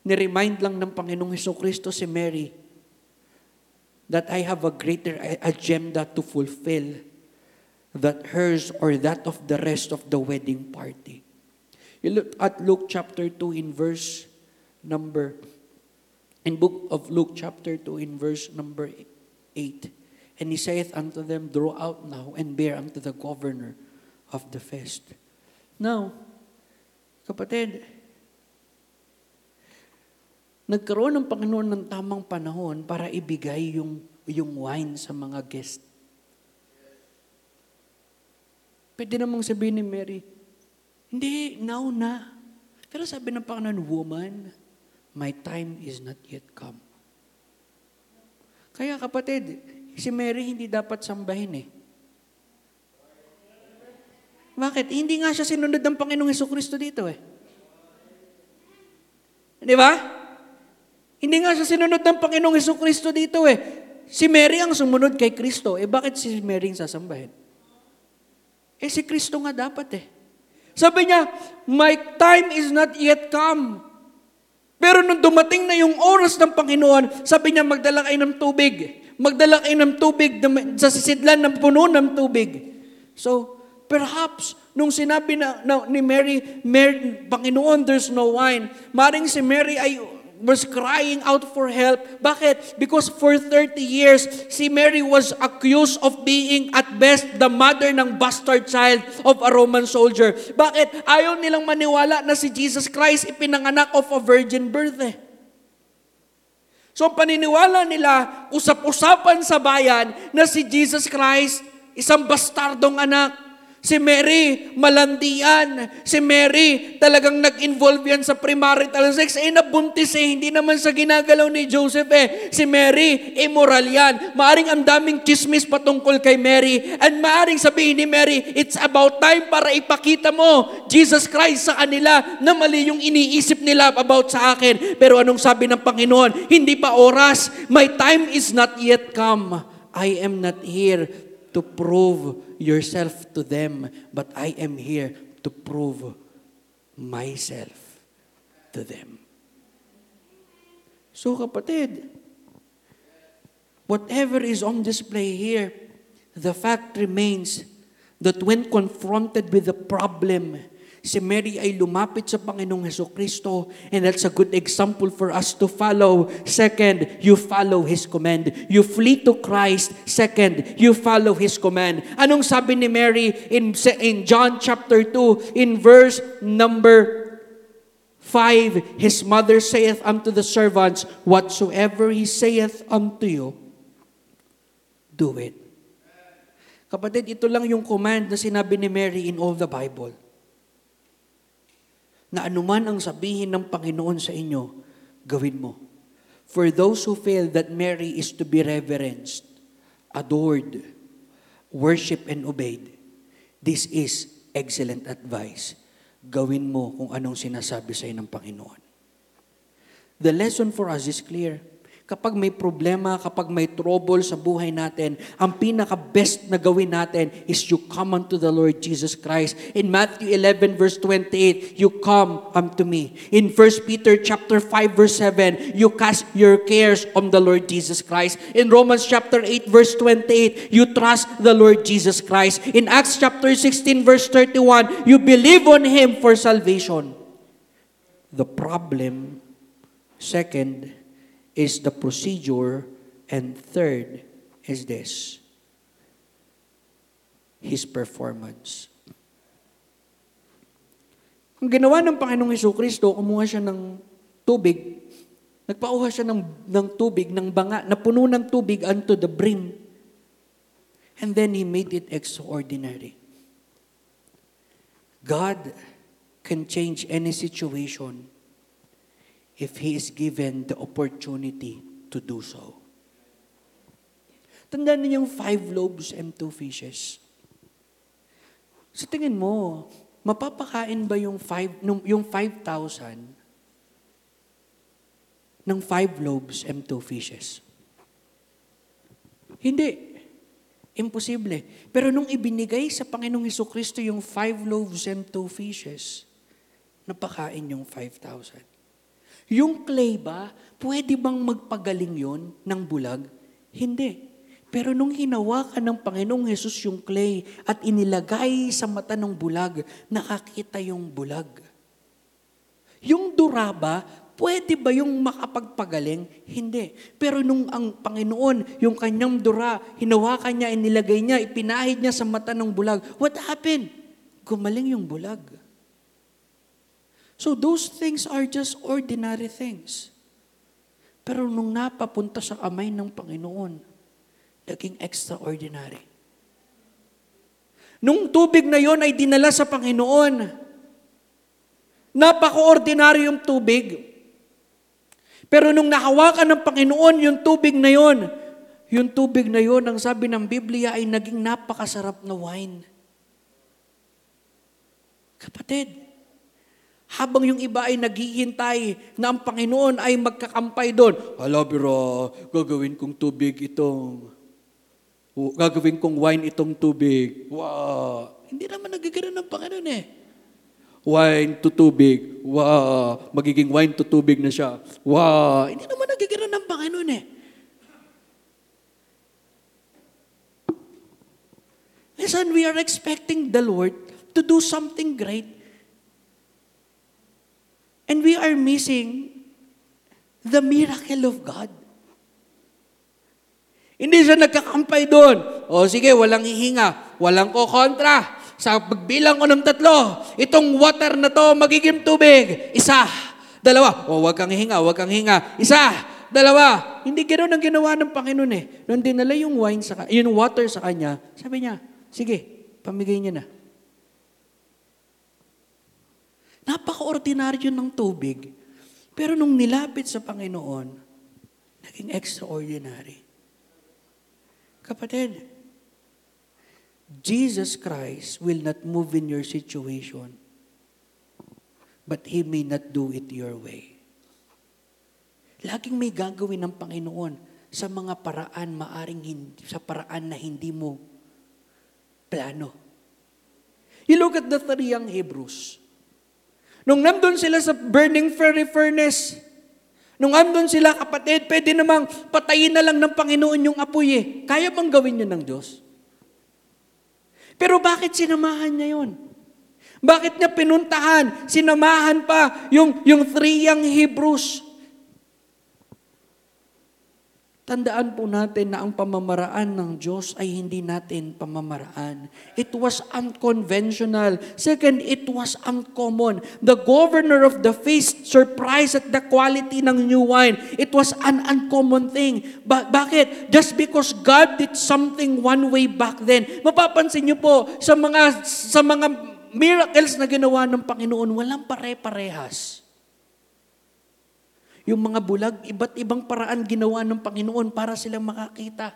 Ni-remind lang ng Panginoong Heso Kristo si Mary that I have a greater agenda to fulfill that hers or that of the rest of the wedding party. You look at Luke chapter 2 in verse number, in book of Luke chapter 2 in verse number 8. And he saith unto them, Draw out now and bear unto the governor of the feast. Now, kapatid, nagkaroon ng Panginoon ng tamang panahon para ibigay yung, yung wine sa mga guest. Pwede namang sabihin ni Mary, hindi, now na. Pero sabi ng Panginoon, woman, my time is not yet come. Kaya kapatid, si Mary hindi dapat sambahin eh. Bakit? Hindi nga siya sinunod ng Panginoong Heso Kristo dito eh. Di ba? Hindi nga siya sinunod ng Panginoong Heso Kristo dito eh. Si Mary ang sumunod kay Kristo. Eh bakit si Mary ang sasambahin? Eh si Kristo nga dapat eh. Sabi niya, my time is not yet come. Pero nung dumating na yung oras ng Panginoon, sabi niya, magdala kayo ng tubig. Magdala kayo ng tubig sa sisidlan ng puno ng tubig. So, perhaps, nung sinabi na, na ni Mary, Mary, Panginoon, there's no wine, maring si Mary ay was crying out for help. Bakit? Because for 30 years, si Mary was accused of being at best the mother ng bastard child of a Roman soldier. Bakit? Ayaw nilang maniwala na si Jesus Christ ipinanganak of a virgin birth eh. So paniniwala nila, usap-usapan sa bayan na si Jesus Christ, isang bastardong anak, Si Mary, malandian. Si Mary, talagang nag-involve yan sa premarital sex. Eh, nabuntis eh. Hindi naman sa ginagalaw ni Joseph eh. Si Mary, immoral yan. Maaring ang daming chismis patungkol kay Mary. And maaring sabihin ni Mary, it's about time para ipakita mo Jesus Christ sa kanila na mali yung iniisip nila about sa akin. Pero anong sabi ng Panginoon? Hindi pa oras. My time is not yet come. I am not here to prove yourself to them, but I am here to prove myself to them. So kapatid, whatever is on display here, the fact remains that when confronted with the problem, si Mary ay lumapit sa Panginoong Heso Kristo and that's a good example for us to follow. Second, you follow His command. You flee to Christ. Second, you follow His command. Anong sabi ni Mary in, in John chapter 2 in verse number 5, His mother saith unto the servants, Whatsoever He saith unto you, do it. Kapatid, ito lang yung command na sinabi ni Mary in all the Bible na anuman ang sabihin ng Panginoon sa inyo, gawin mo. For those who feel that Mary is to be reverenced, adored, worship and obeyed, this is excellent advice. Gawin mo kung anong sinasabi sa ng Panginoon. The lesson for us is clear. Kapag may problema, kapag may trouble sa buhay natin, ang pinaka-best na gawin natin is you come unto the Lord Jesus Christ. In Matthew 11 verse 28, you come unto me. In 1 Peter chapter 5 verse 7, you cast your cares on the Lord Jesus Christ. In Romans chapter 8 verse 28, you trust the Lord Jesus Christ. In Acts chapter 16 verse 31, you believe on Him for salvation. The problem, second, is the procedure. And third is this His performance. Ang ginawa ng Panginoong Heso Kristo, kumuha siya ng tubig, nagpauha siya ng, ng tubig, ng banga, na puno ng tubig unto the brim. And then He made it extraordinary. God can change any situation if He is given the opportunity to do so. Tandaan niyo yung five loaves and two fishes. Sa tingin mo, mapapakain ba yung, five, yung 5,000 ng five loaves and two fishes? Hindi. Imposible. Pero nung ibinigay sa Panginoong Heso Kristo yung five loaves and two fishes, napakain yung 5,000. Yung clay ba, pwede bang magpagaling yon ng bulag? Hindi. Pero nung hinawakan ng Panginoong Hesus yung clay at inilagay sa mata ng bulag, nakakita yung bulag. Yung duraba, pwede ba yung makapagpagaling? Hindi. Pero nung ang Panginoon, yung kanyang dura, hinawakan niya, inilagay niya, ipinahid niya sa mata ng bulag, what happened? Gumaling yung bulag. So those things are just ordinary things. Pero nung napapunta sa kamay ng Panginoon, naging extraordinary. Nung tubig na yon ay dinala sa Panginoon, napaka-ordinary yung tubig. Pero nung nahawakan ng Panginoon yung tubig na yon, yung tubig na yon, ang sabi ng Biblia ay naging napakasarap na wine. Kapatid, habang yung iba ay naghihintay na ang Panginoon ay magkakampay doon, Hala, biro, gagawin kong tubig itong Gagawin kong wine itong tubig. Wow! Hindi naman nagigano ng Panginoon eh. Wine to tubig. Wow! Magiging wine to tubig na siya. Wow! Hindi naman nagigano ng Panginoon eh. Listen, we are expecting the Lord to do something great. And we are missing the miracle of God. Hindi siya nagkakampay doon. O sige, walang hihinga, walang kokontra. Sa pagbilang ko ng tatlo, itong water na to magiging tubig. Isa, dalawa. O wag kang hihinga, wag kang hinga. Isa, dalawa. Hindi ganoon ang ginawa ng Panginoon eh. Nung dinala yung wine sa yung water sa kanya, sabi niya, sige, pamigay niya na. Napaka-ordinaryo ng tubig. Pero nung nilapit sa Panginoon, naging extraordinary. Kapatid, Jesus Christ will not move in your situation, but He may not do it your way. Laging may gagawin ng Panginoon sa mga paraan maaring hindi, sa paraan na hindi mo plano. You look at the three young Hebrews. Nung nandun sila sa burning fiery furnace, Nung andun sila, kapatid, pwede namang patayin na lang ng Panginoon yung apoy eh. Kaya bang gawin yun ng Diyos? Pero bakit sinamahan niya yun? Bakit niya pinuntahan, sinamahan pa yung, yung three young Hebrews? Tandaan po natin na ang pamamaraan ng Diyos ay hindi natin pamamaraan. It was unconventional. Second, it was uncommon. The governor of the feast surprised at the quality ng new wine. It was an uncommon thing. Ba- bakit? Just because God did something one way back then. Mapapansin niyo po, sa mga, sa mga miracles na ginawa ng Panginoon, walang pare-parehas. Yung mga bulag, iba't ibang paraan ginawa ng Panginoon para silang makakita.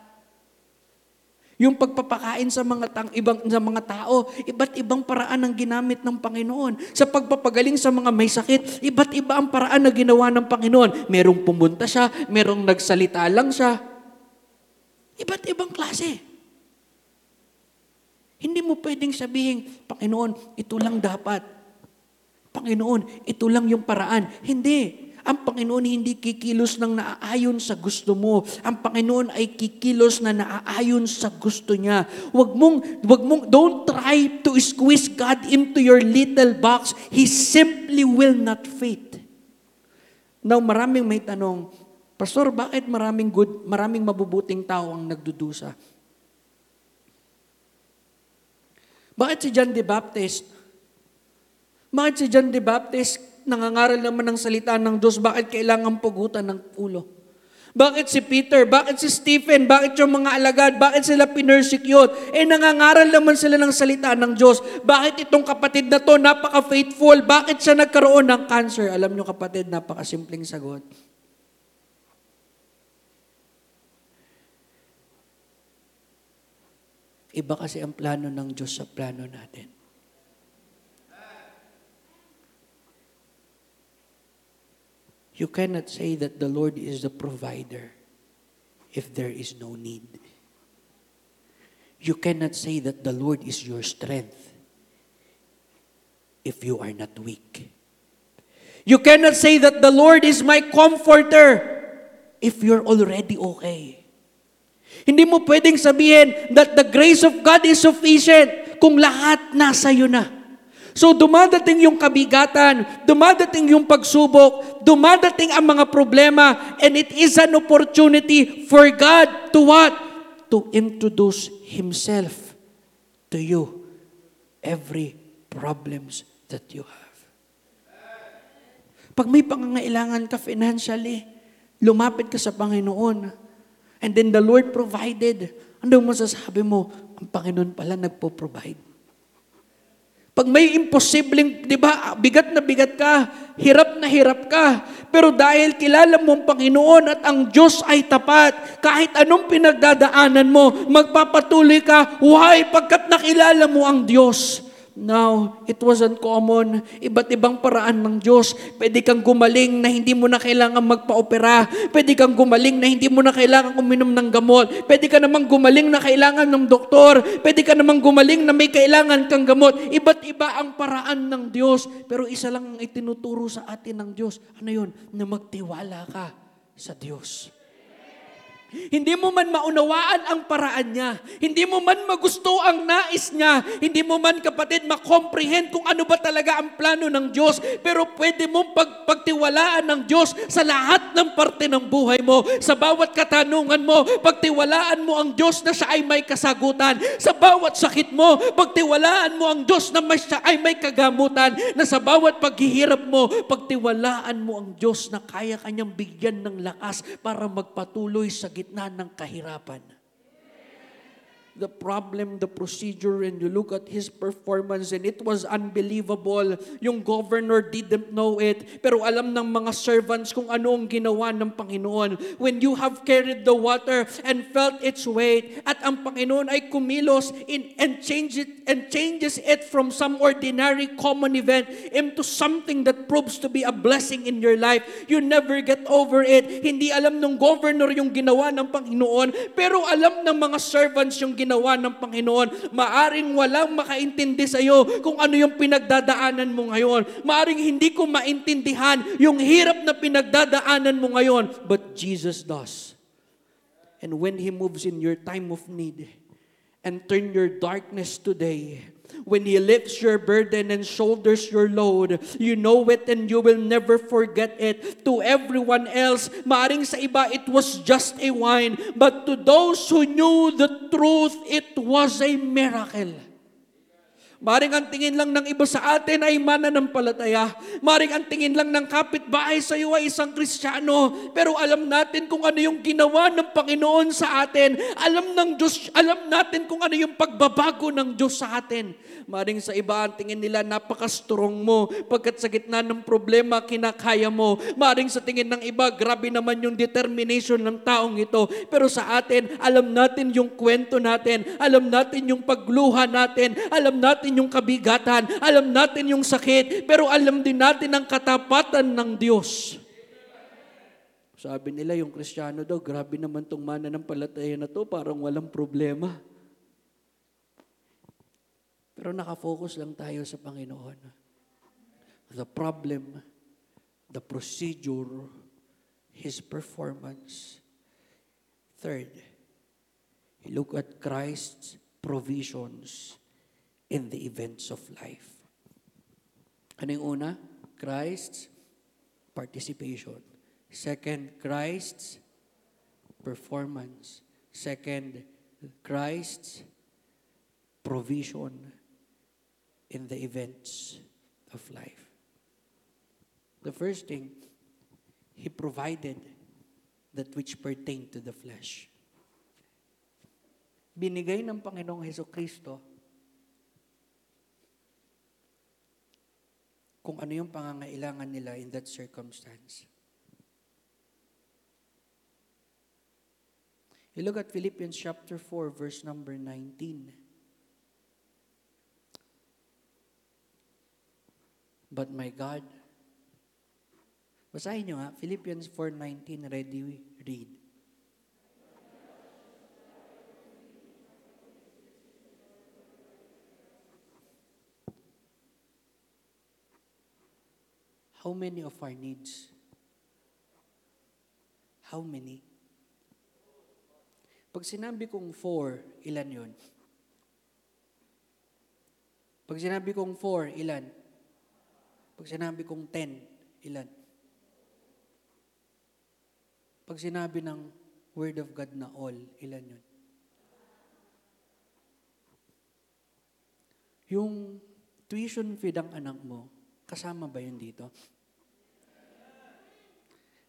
Yung pagpapakain sa mga tang, ibang sa mga tao, iba't ibang paraan ang ginamit ng Panginoon. Sa pagpapagaling sa mga may sakit, iba't iba ang paraan na ginawa ng Panginoon. Merong pumunta siya, merong nagsalita lang siya. Iba't ibang klase. Hindi mo pwedeng sabihin, Panginoon, ito lang dapat. Panginoon, ito lang yung paraan. Hindi. Ang Panginoon hindi kikilos ng naaayon sa gusto mo. Ang Panginoon ay kikilos na naaayon sa gusto niya. Wag mong, wag mong, don't try to squeeze God into your little box. He simply will not fit. Now, maraming may tanong, Pastor, bakit maraming good, maraming mabubuting tao ang nagdudusa? Bakit si John the Baptist, Bakit si John the Baptist, nangangaral naman ng salita ng Diyos, bakit kailangan pugutan ng ulo? Bakit si Peter? Bakit si Stephen? Bakit yung mga alagad? Bakit sila pinersecute? Eh nangangaral naman sila ng salita ng Diyos. Bakit itong kapatid na to napaka-faithful? Bakit siya nagkaroon ng cancer? Alam nyo kapatid, napaka-simpleng sagot. Iba kasi ang plano ng Diyos sa plano natin. You cannot say that the Lord is the provider if there is no need. You cannot say that the Lord is your strength if you are not weak. You cannot say that the Lord is my comforter if you're already okay. Hindi mo pwedeng sabihin that the grace of God is sufficient kung lahat nasa iyo na. So dumadating yung kabigatan, dumadating yung pagsubok, dumadating ang mga problema, and it is an opportunity for God to what? To introduce Himself to you. Every problems that you have. Pag may pangangailangan ka financially, lumapit ka sa Panginoon. And then the Lord provided. Ano masasabi mo? Ang Panginoon pala nagpo-provide. Pag may imposibleng, di ba, bigat na bigat ka, hirap na hirap ka, pero dahil kilala mo ang Panginoon at ang Diyos ay tapat, kahit anong pinagdadaanan mo, magpapatuloy ka. Why? Pagkat nakilala mo ang Diyos. Now, it wasn't common. Iba't ibang paraan ng Diyos. Pwede kang gumaling na hindi mo na kailangan magpa-opera. Pwede kang gumaling na hindi mo na kailangan uminom ng gamot. Pwede ka namang gumaling na kailangan ng doktor. Pwede ka namang gumaling na may kailangan kang gamot. Iba't iba ang paraan ng Diyos. Pero isa lang ang itinuturo sa atin ng Diyos. Ano yun? Na magtiwala ka sa Diyos. Hindi mo man maunawaan ang paraan niya. Hindi mo man magusto ang nais niya. Hindi mo man kapatid makomprehend kung ano ba talaga ang plano ng Diyos. Pero pwede mong pag pagtiwalaan ng Diyos sa lahat ng parte ng buhay mo. Sa bawat katanungan mo, pagtiwalaan mo ang Diyos na siya ay may kasagutan. Sa bawat sakit mo, pagtiwalaan mo ang Diyos na may siya ay may kagamutan. Na sa bawat paghihirap mo, pagtiwalaan mo ang Diyos na kaya kanyang bigyan ng lakas para magpatuloy sa gitna ng kahirapan. The problem, the procedure, and you look at his performance and it was unbelievable. Yung governor didn't know it, pero alam ng mga servants kung ano ang ginawa ng Panginoon. When you have carried the water and felt its weight, at ang Panginoon ay kumilos in, and, change it, and changes it from some ordinary common event into something that proves to be a blessing in your life, you never get over it. Hindi alam ng governor yung ginawa ng Panginoon, pero alam ng mga servants yung ginawa ng Panginoon. Maaring walang makaintindi sa iyo kung ano yung pinagdadaanan mo ngayon. Maaring hindi ko maintindihan yung hirap na pinagdadaanan mo ngayon. But Jesus does. And when He moves in your time of need and turn your darkness today, when He lifts your burden and shoulders your load, you know it and you will never forget it. To everyone else, maaring sa iba, it was just a wine. But to those who knew the truth, it was a miracle. Maring ang tingin lang ng iba sa atin ay mananampalataya. Maring ang tingin lang ng kapitbahay sa iyo ay isang kristyano. Pero alam natin kung ano yung ginawa ng Panginoon sa atin. Alam ng Diyos, alam natin kung ano yung pagbabago ng Diyos sa atin. Maring sa iba ang tingin nila napaka-strong mo. Pagkat sa gitna ng problema, kinakaya mo. Maring sa tingin ng iba, grabe naman yung determination ng taong ito. Pero sa atin, alam natin yung kwento natin. Alam natin yung pagluha natin. Alam natin yung kabigatan, alam natin yung sakit, pero alam din natin ang katapatan ng Diyos. Sabi nila yung kristyano daw, grabe naman tong mana ng palataya na to, parang walang problema. Pero nakafocus lang tayo sa Panginoon. The problem, the procedure, His performance. Third, look at Christ's provisions in the events of life. Ano yung una? Christ's participation. Second, Christ's performance. Second, Christ's provision in the events of life. The first thing, He provided that which pertained to the flesh. Binigay ng Panginoong Heso Kristo kung ano yung pangangailangan nila in that circumstance. You look at Philippians chapter 4, verse number 19. But my God, basahin nyo ha, Philippians 4.19, ready, read. How many of our needs? How many? Pag sinabi kong four, ilan yun? Pag sinabi kong four, ilan? Pag sinabi kong ten, ilan? Pag sinabi ng Word of God na all, ilan yun? Yung tuition fee ng anak mo, kasama ba yun dito?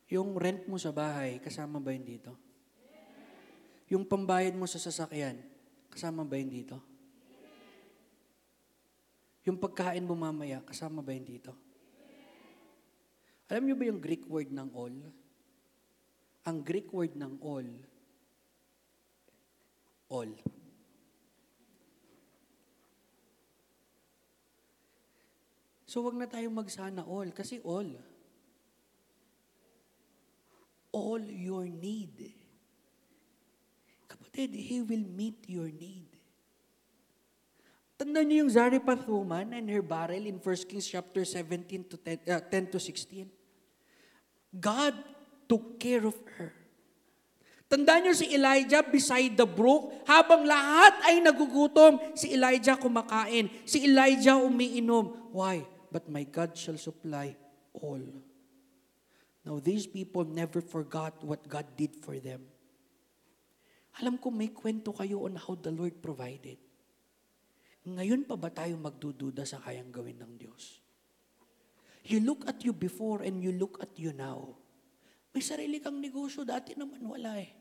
Yung rent mo sa bahay, kasama ba yun dito? Yung pambayad mo sa sasakyan, kasama ba yun dito? Yung pagkain mo mamaya, kasama ba yun dito? Alam niyo ba yung Greek word ng all? Ang Greek word ng all, all. So wag na tayong magsana all, kasi all. All your need. Kapatid, He will meet your need. Tandaan niyo yung Zarephath woman and her barrel in 1 Kings chapter 17 to 10, uh, 10 to 16. God took care of her. Tandaan niyo si Elijah beside the brook, habang lahat ay nagugutom, si Elijah kumakain, si Elijah umiinom. Why? But my God shall supply all. Now these people never forgot what God did for them. Alam ko may kwento kayo on how the Lord provided. Ngayon pa ba tayo magdududa sa kayang gawin ng Diyos? You look at you before and you look at you now. May sarili kang negosyo, dati naman wala eh.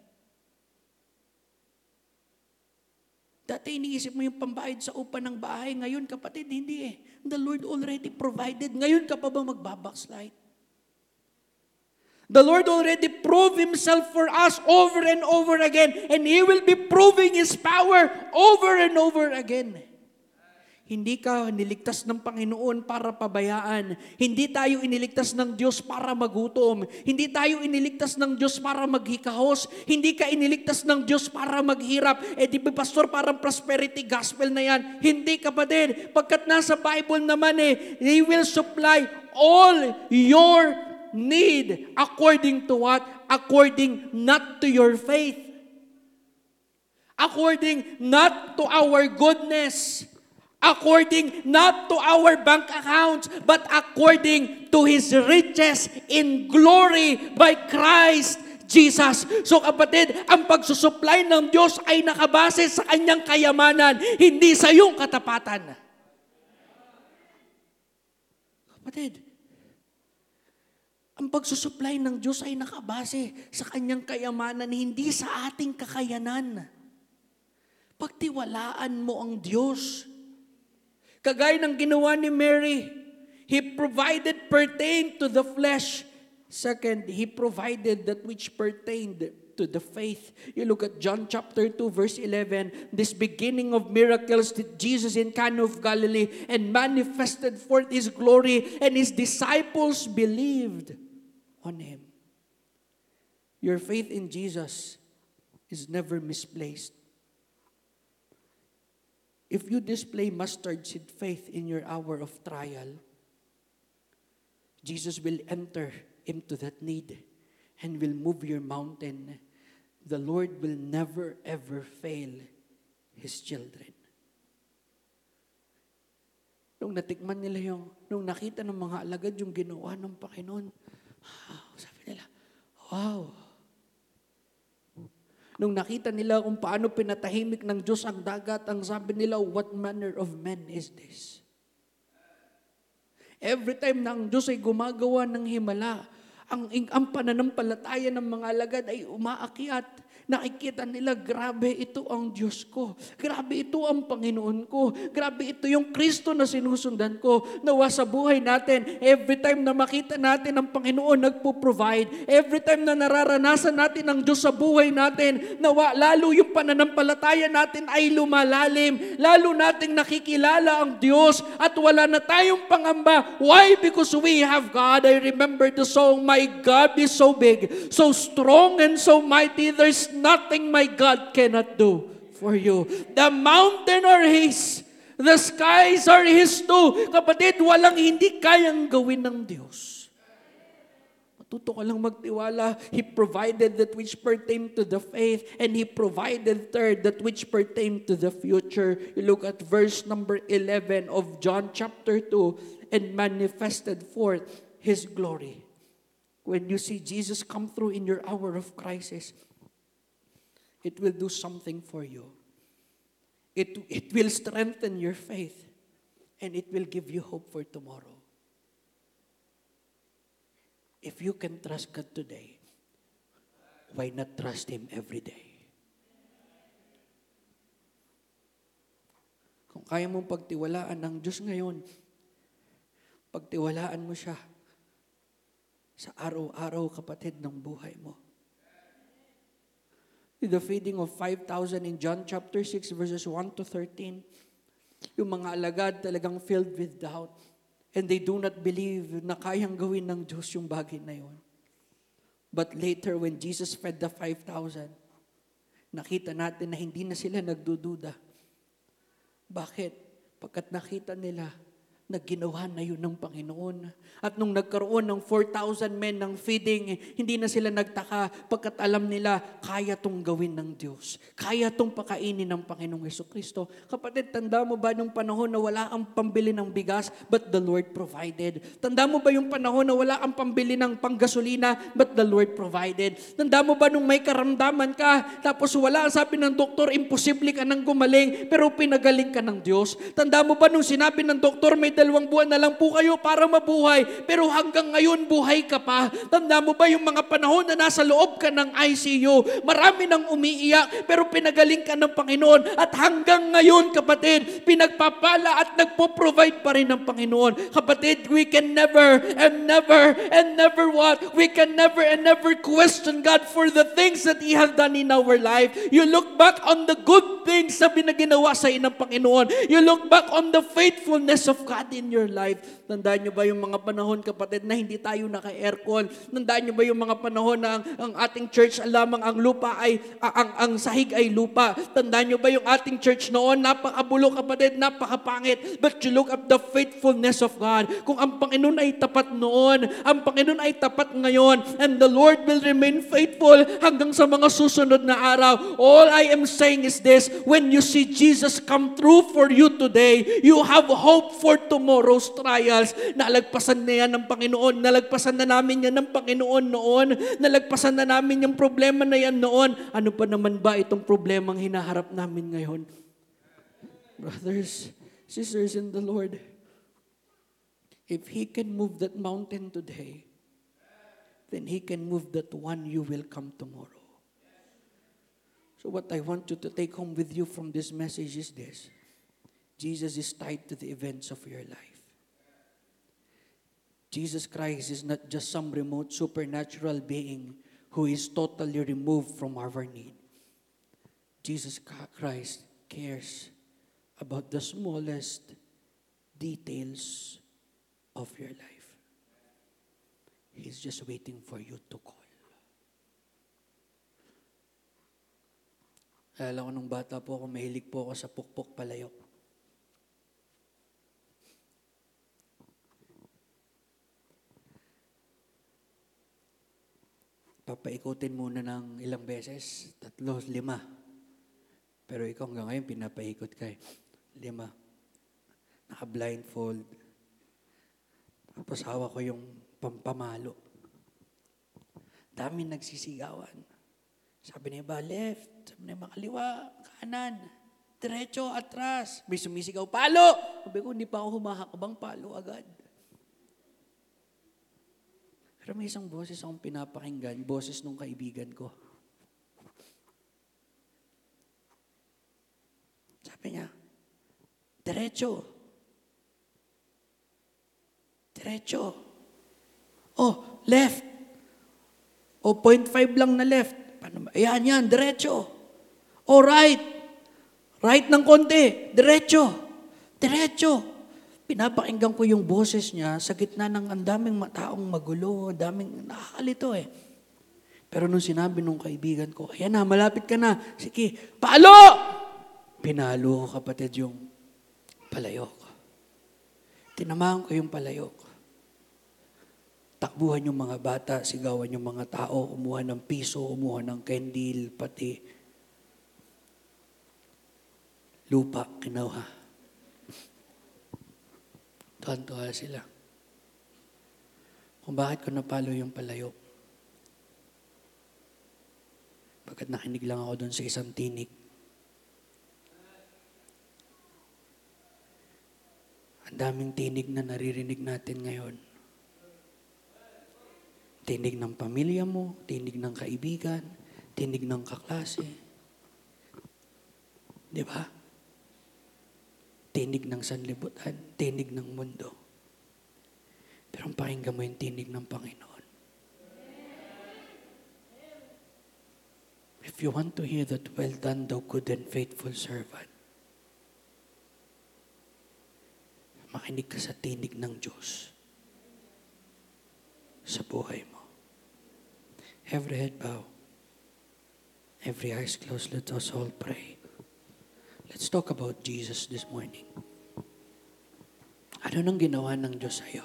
Dati iniisip mo yung pambayad sa upa ng bahay, ngayon kapatid, hindi eh. The Lord already provided. Ngayon ka pa ba magbabackslide? The Lord already proved Himself for us over and over again, and He will be proving His power over and over again. Hindi ka niligtas ng Panginoon para pabayaan. Hindi tayo iniligtas ng Diyos para magutom. Hindi tayo iniligtas ng Diyos para maghikahos. Hindi ka iniligtas ng Diyos para maghirap. Eh di ba pastor, parang prosperity gospel na yan. Hindi kapatid. Pagkat nasa Bible naman eh, He will supply all your need according to what? According not to your faith. According not to our goodness according not to our bank accounts, but according to His riches in glory by Christ Jesus. So kapatid, ang pagsusupply ng Diyos ay nakabase sa kanyang kayamanan, hindi sa iyong katapatan. Kapatid, ang pagsusupply ng Diyos ay nakabase sa kanyang kayamanan, hindi sa ating kakayanan. Pagtiwalaan mo ang Diyos. Kagaya ng ginawa ni Mary, He provided pertain to the flesh. Second, He provided that which pertained to the faith. You look at John chapter 2 verse 11, this beginning of miracles that Jesus in Cana of Galilee and manifested forth His glory and His disciples believed on Him. Your faith in Jesus is never misplaced. If you display mustard seed faith in your hour of trial, Jesus will enter into that need and will move your mountain. The Lord will never ever fail His children. Nung natikman nila yung, nung nakita ng mga alagad yung ginawa ng Panginoon, wow, sabi nila, wow, Nung nakita nila kung paano pinatahimik ng Diyos ang dagat, ang sabi nila, what manner of man is this? Every time na ang Diyos ay gumagawa ng himala, ang, ang pananampalataya ng mga alagad ay umaakyat nakikita nila, grabe ito ang Diyos ko. Grabe ito ang Panginoon ko. Grabe ito yung Kristo na sinusundan ko. Nawa sa buhay natin, every time na makita natin ang Panginoon nagpo-provide, every time na nararanasan natin ang Diyos sa buhay natin, nawa lalo yung pananampalataya natin ay lumalalim. Lalo nating nakikilala ang Diyos at wala na tayong pangamba. Why? Because we have God. I remember the song, My God is so big, so strong and so mighty, there's nothing my God cannot do for you. The mountain are His. The skies are His too. Kapatid, walang hindi kayang gawin ng Diyos. Matuto ka lang magtiwala. He provided that which pertain to the faith and He provided third that which pertain to the future. You look at verse number 11 of John chapter 2 and manifested forth His glory. When you see Jesus come through in your hour of crisis, it will do something for you. It, it will strengthen your faith and it will give you hope for tomorrow. If you can trust God today, why not trust Him every day? Kung kaya mong pagtiwalaan ng Diyos ngayon, pagtiwalaan mo siya sa araw-araw kapatid ng buhay mo the feeding of 5,000 in John chapter 6 verses 1 to 13. Yung mga alagad talagang filled with doubt. And they do not believe na kayang gawin ng Diyos yung bagay na yun. But later when Jesus fed the 5,000, nakita natin na hindi na sila nagdududa. Bakit? Pagkat nakita nila na ginawa na yun ng Panginoon. At nung nagkaroon ng 4,000 men ng feeding, hindi na sila nagtaka pagkat alam nila, kaya tong gawin ng Diyos. Kaya tong pakainin ng Panginoong Yeso Kristo. Kapatid, tanda mo ba nung panahon na wala ang pambili ng bigas, but the Lord provided? Tanda mo ba yung panahon na wala ang pambili ng panggasolina, but the Lord provided? Tanda mo ba nung may karamdaman ka, tapos wala, sabi ng doktor, imposible ka nang gumaling, pero pinagaling ka ng Diyos? Tanda mo ba nung sinabi ng doktor, may dalawang buwan na lang po kayo para mabuhay, pero hanggang ngayon buhay ka pa. Tanda mo ba yung mga panahon na nasa loob ka ng ICU, marami nang umiiyak, pero pinagaling ka ng Panginoon. At hanggang ngayon, kapatid, pinagpapala at nagpo-provide pa rin ng Panginoon. Kapatid, we can never and never and never what? We can never and never question God for the things that He has done in our life. You look back on the good things na binaginawa sa inang Panginoon. You look back on the faithfulness of God God in your life. Tandaan nyo ba yung mga panahon, kapatid, na hindi tayo naka-aircon? Tandaan nyo ba yung mga panahon na ang, ang ating church lamang ang lupa ay, ang, ang, ang sahig ay lupa? Tandaan nyo ba yung ating church noon, napakabulo kapatid, napakapangit. But you look at the faithfulness of God. Kung ang Panginoon ay tapat noon, ang Panginoon ay tapat ngayon, and the Lord will remain faithful hanggang sa mga susunod na araw. All I am saying is this, when you see Jesus come through for you today, you have hope for tomorrow tomorrow's trials. Nalagpasan na yan ng Panginoon. Nalagpasan na namin yan ng Panginoon noon. Nalagpasan na namin yung problema na yan noon. Ano pa naman ba itong problemang hinaharap namin ngayon? Brothers, sisters in the Lord, if He can move that mountain today, then He can move that one you will come tomorrow. So what I want you to take home with you from this message is this. Jesus is tied to the events of your life. Jesus Christ is not just some remote supernatural being who is totally removed from our need. Jesus Christ cares about the smallest details of your life. He's just waiting for you to call. Alam ko nung bata po ako, mahilig po ako sa pukpok palayok. Papaikutin muna ng ilang beses, tatlo, lima. Pero ikaw hanggang ngayon, pinapaikot ka eh. Lima. Naka-blindfold. Tapos hawa ko yung pampamalo. Dami nagsisigawan. Sabi niya ba, left. Sabi niya makaliwa, kanan. Diretso, atras. May sumisigaw, palo! Sabi ko, hindi pa ako humahakbang palo agad. Pero may isang boses akong pinapakinggan, boses nung kaibigan ko. Sabi niya, Diretso. Diretso. Oh, left. O, 0.5 lang na left. Paano ba? Ayan, yan, diretso. O, right. Right ng konti. Diretso. Diretso. Pinapakinggan ko yung boses niya sa gitna ng ang daming taong magulo, daming nakakalito eh. Pero nung sinabi nung kaibigan ko, ayan na, malapit ka na. Sige, palo! Pinalo ko kapatid yung palayok. Tinamahan ko yung palayok. Takbuhan yung mga bata, sigawan yung mga tao, umuha ng piso, umuha ng kendil, pati lupa, kinuha. Tuwan-tuwa sila. Kung bakit ko napalo yung palayok. Pagkat nakinig lang ako doon sa isang tinig. Ang daming tinig na naririnig natin ngayon. Tinig ng pamilya mo, tinig ng kaibigan, tinig ng kaklase. Di ba? Tinig ng sanlibutan, tinig ng mundo. Pero ang pakinggan mo yung tinig ng Panginoon. If you want to hear that, well done, thou good and faithful servant. Makinig ka sa tinig ng Diyos sa buhay mo. Every head bow. Every eyes closed. Let us all pray. Let's talk about Jesus this morning. Ano nang ginawa ng Diyos sa'yo?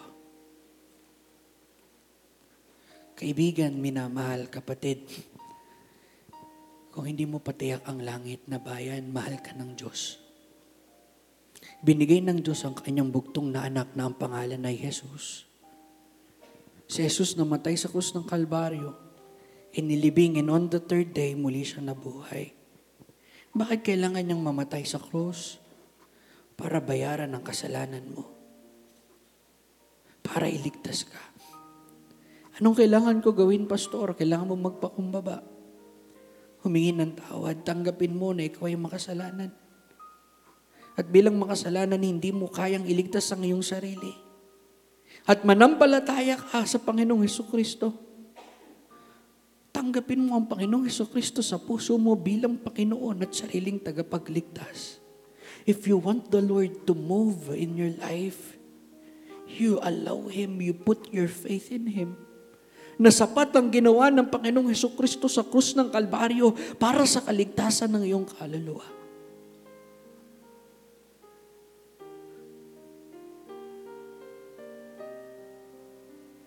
Kaibigan, minamahal, kapatid, kung hindi mo patiyak ang langit na bayan, mahal ka ng Diyos. Binigay ng Diyos ang kanyang bugtong na anak na ang pangalan ay Jesus. Si Jesus namatay sa krus ng Kalbaryo inilibing and on the third day, muli siya nabuhay. Bakit kailangan niyang mamatay sa krus? Para bayaran ang kasalanan mo. Para iligtas ka. Anong kailangan ko gawin, pastor? Kailangan mo magpakumbaba. Humingi ng tawad. Tanggapin mo na ikaw ay makasalanan. At bilang makasalanan, hindi mo kayang iligtas ang iyong sarili. At manampalataya ka sa Panginoong Heso Kristo tanggapin mo ang Panginoong Heso Kristo sa puso mo bilang Panginoon at sariling tagapagligtas. If you want the Lord to move in your life, you allow Him, you put your faith in Him. Na sapat ang ginawa ng Panginoong Heso Kristo sa krus ng Kalbaryo para sa kaligtasan ng iyong kaluluwa.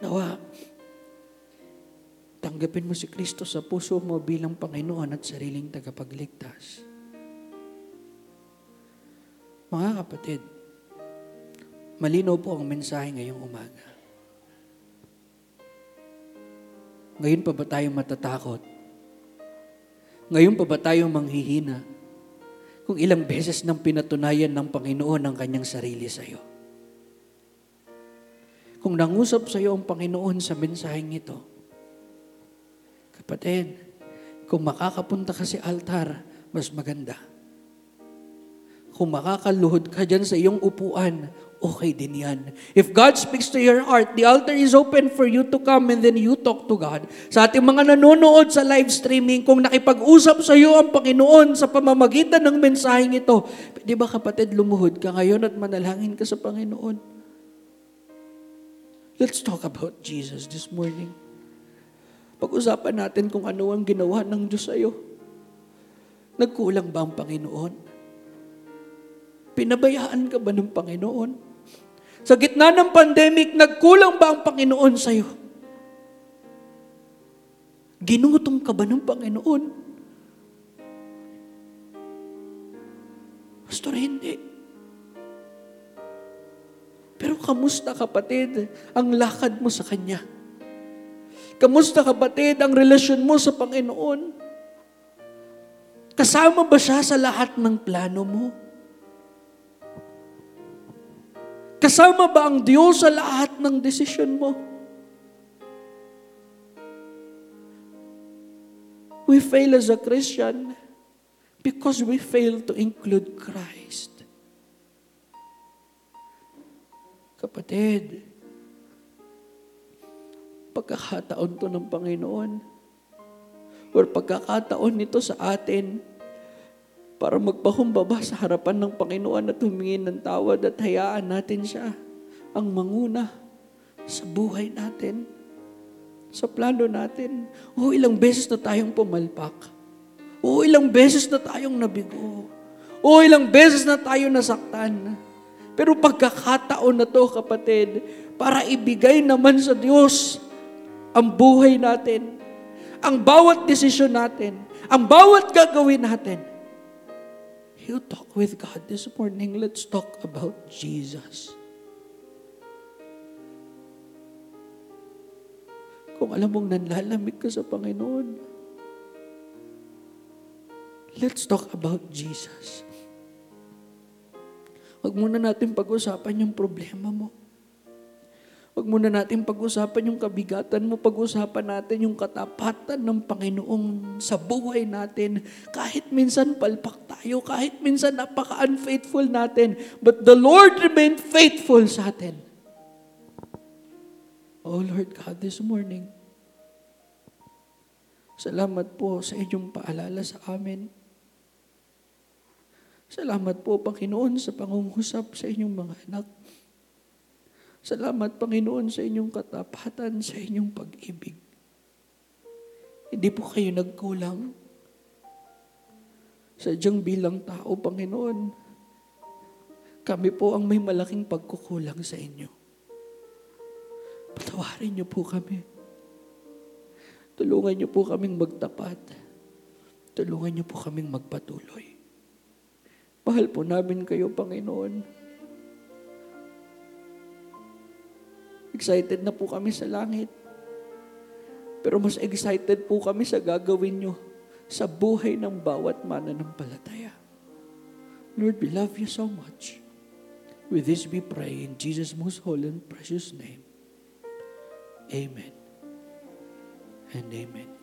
Nawa, Tanggapin mo si Kristo sa puso mo bilang Panginoon at sariling tagapagligtas. Mga kapatid, malinaw po ang mensahe ngayong umaga. Ngayon pa ba tayo matatakot? Ngayon pa ba tayo manghihina? Kung ilang beses nang pinatunayan ng Panginoon ang kanyang sarili sa iyo. Kung nangusap sa iyo ang Panginoon sa mensaheng ito, Kapatid, kung makakapunta ka sa altar, mas maganda. Kung makakaluhod ka dyan sa iyong upuan, okay din yan. If God speaks to your heart, the altar is open for you to come and then you talk to God. Sa ating mga nanonood sa live streaming, kung nakipag-usap sa iyo ang Panginoon sa pamamagitan ng mensaheng ito, di ba kapatid, lumuhod ka ngayon at manalangin ka sa Panginoon? Let's talk about Jesus this morning. Pag-usapan natin kung ano ang ginawa ng Diyos sa iyo. Nagkulang ba ang Panginoon? Pinabayaan ka ba ng Panginoon? Sa gitna ng pandemic, nagkulang ba ang Panginoon sa iyo? Ginutom ka ba ng Panginoon? Pastor, hindi. Pero kamusta kapatid ang lakad mo sa Kanya? Kamusta kapatid ang relasyon mo sa Panginoon? Kasama ba siya sa lahat ng plano mo? Kasama ba ang Diyos sa lahat ng desisyon mo? We fail as a Christian because we fail to include Christ. Kapatid, pagkakataon to ng Panginoon, or pagkakataon nito sa atin, para magpahumbaba sa harapan ng Panginoon at humingi ng tawad at hayaan natin siya ang manguna sa buhay natin, sa plano natin. O ilang beses na tayong pumalpak. O ilang beses na tayong nabigo. O ilang beses na tayo nasaktan. Pero pagkakataon na to, kapatid, para ibigay naman sa Diyos ang buhay natin, ang bawat desisyon natin, ang bawat gagawin natin, You talk with God this morning. Let's talk about Jesus. Kung alam mong nanlalamig ka sa Panginoon, let's talk about Jesus. Huwag muna natin pag-usapan yung problema mo. Huwag muna natin pag-usapan yung kabigatan mo, pag-usapan natin yung katapatan ng Panginoong sa buhay natin. Kahit minsan palpak tayo, kahit minsan napaka-unfaithful natin, but the Lord remained faithful sa atin. Oh Lord God, this morning, salamat po sa inyong paalala sa amin. Salamat po, Panginoon, sa pangungusap sa inyong mga anak. Salamat, Panginoon, sa inyong katapatan, sa inyong pag-ibig. Hindi po kayo nagkulang. Sadyang bilang tao, Panginoon, kami po ang may malaking pagkukulang sa inyo. Patawarin niyo po kami. Tulungan niyo po kaming magtapat. Tulungan niyo po kaming magpatuloy. Mahal po namin kayo, Panginoon. Excited na po kami sa langit. Pero mas excited po kami sa gagawin nyo sa buhay ng bawat mananampalataya. Lord, we love you so much. With this we pray in Jesus' most holy and precious name. Amen and amen.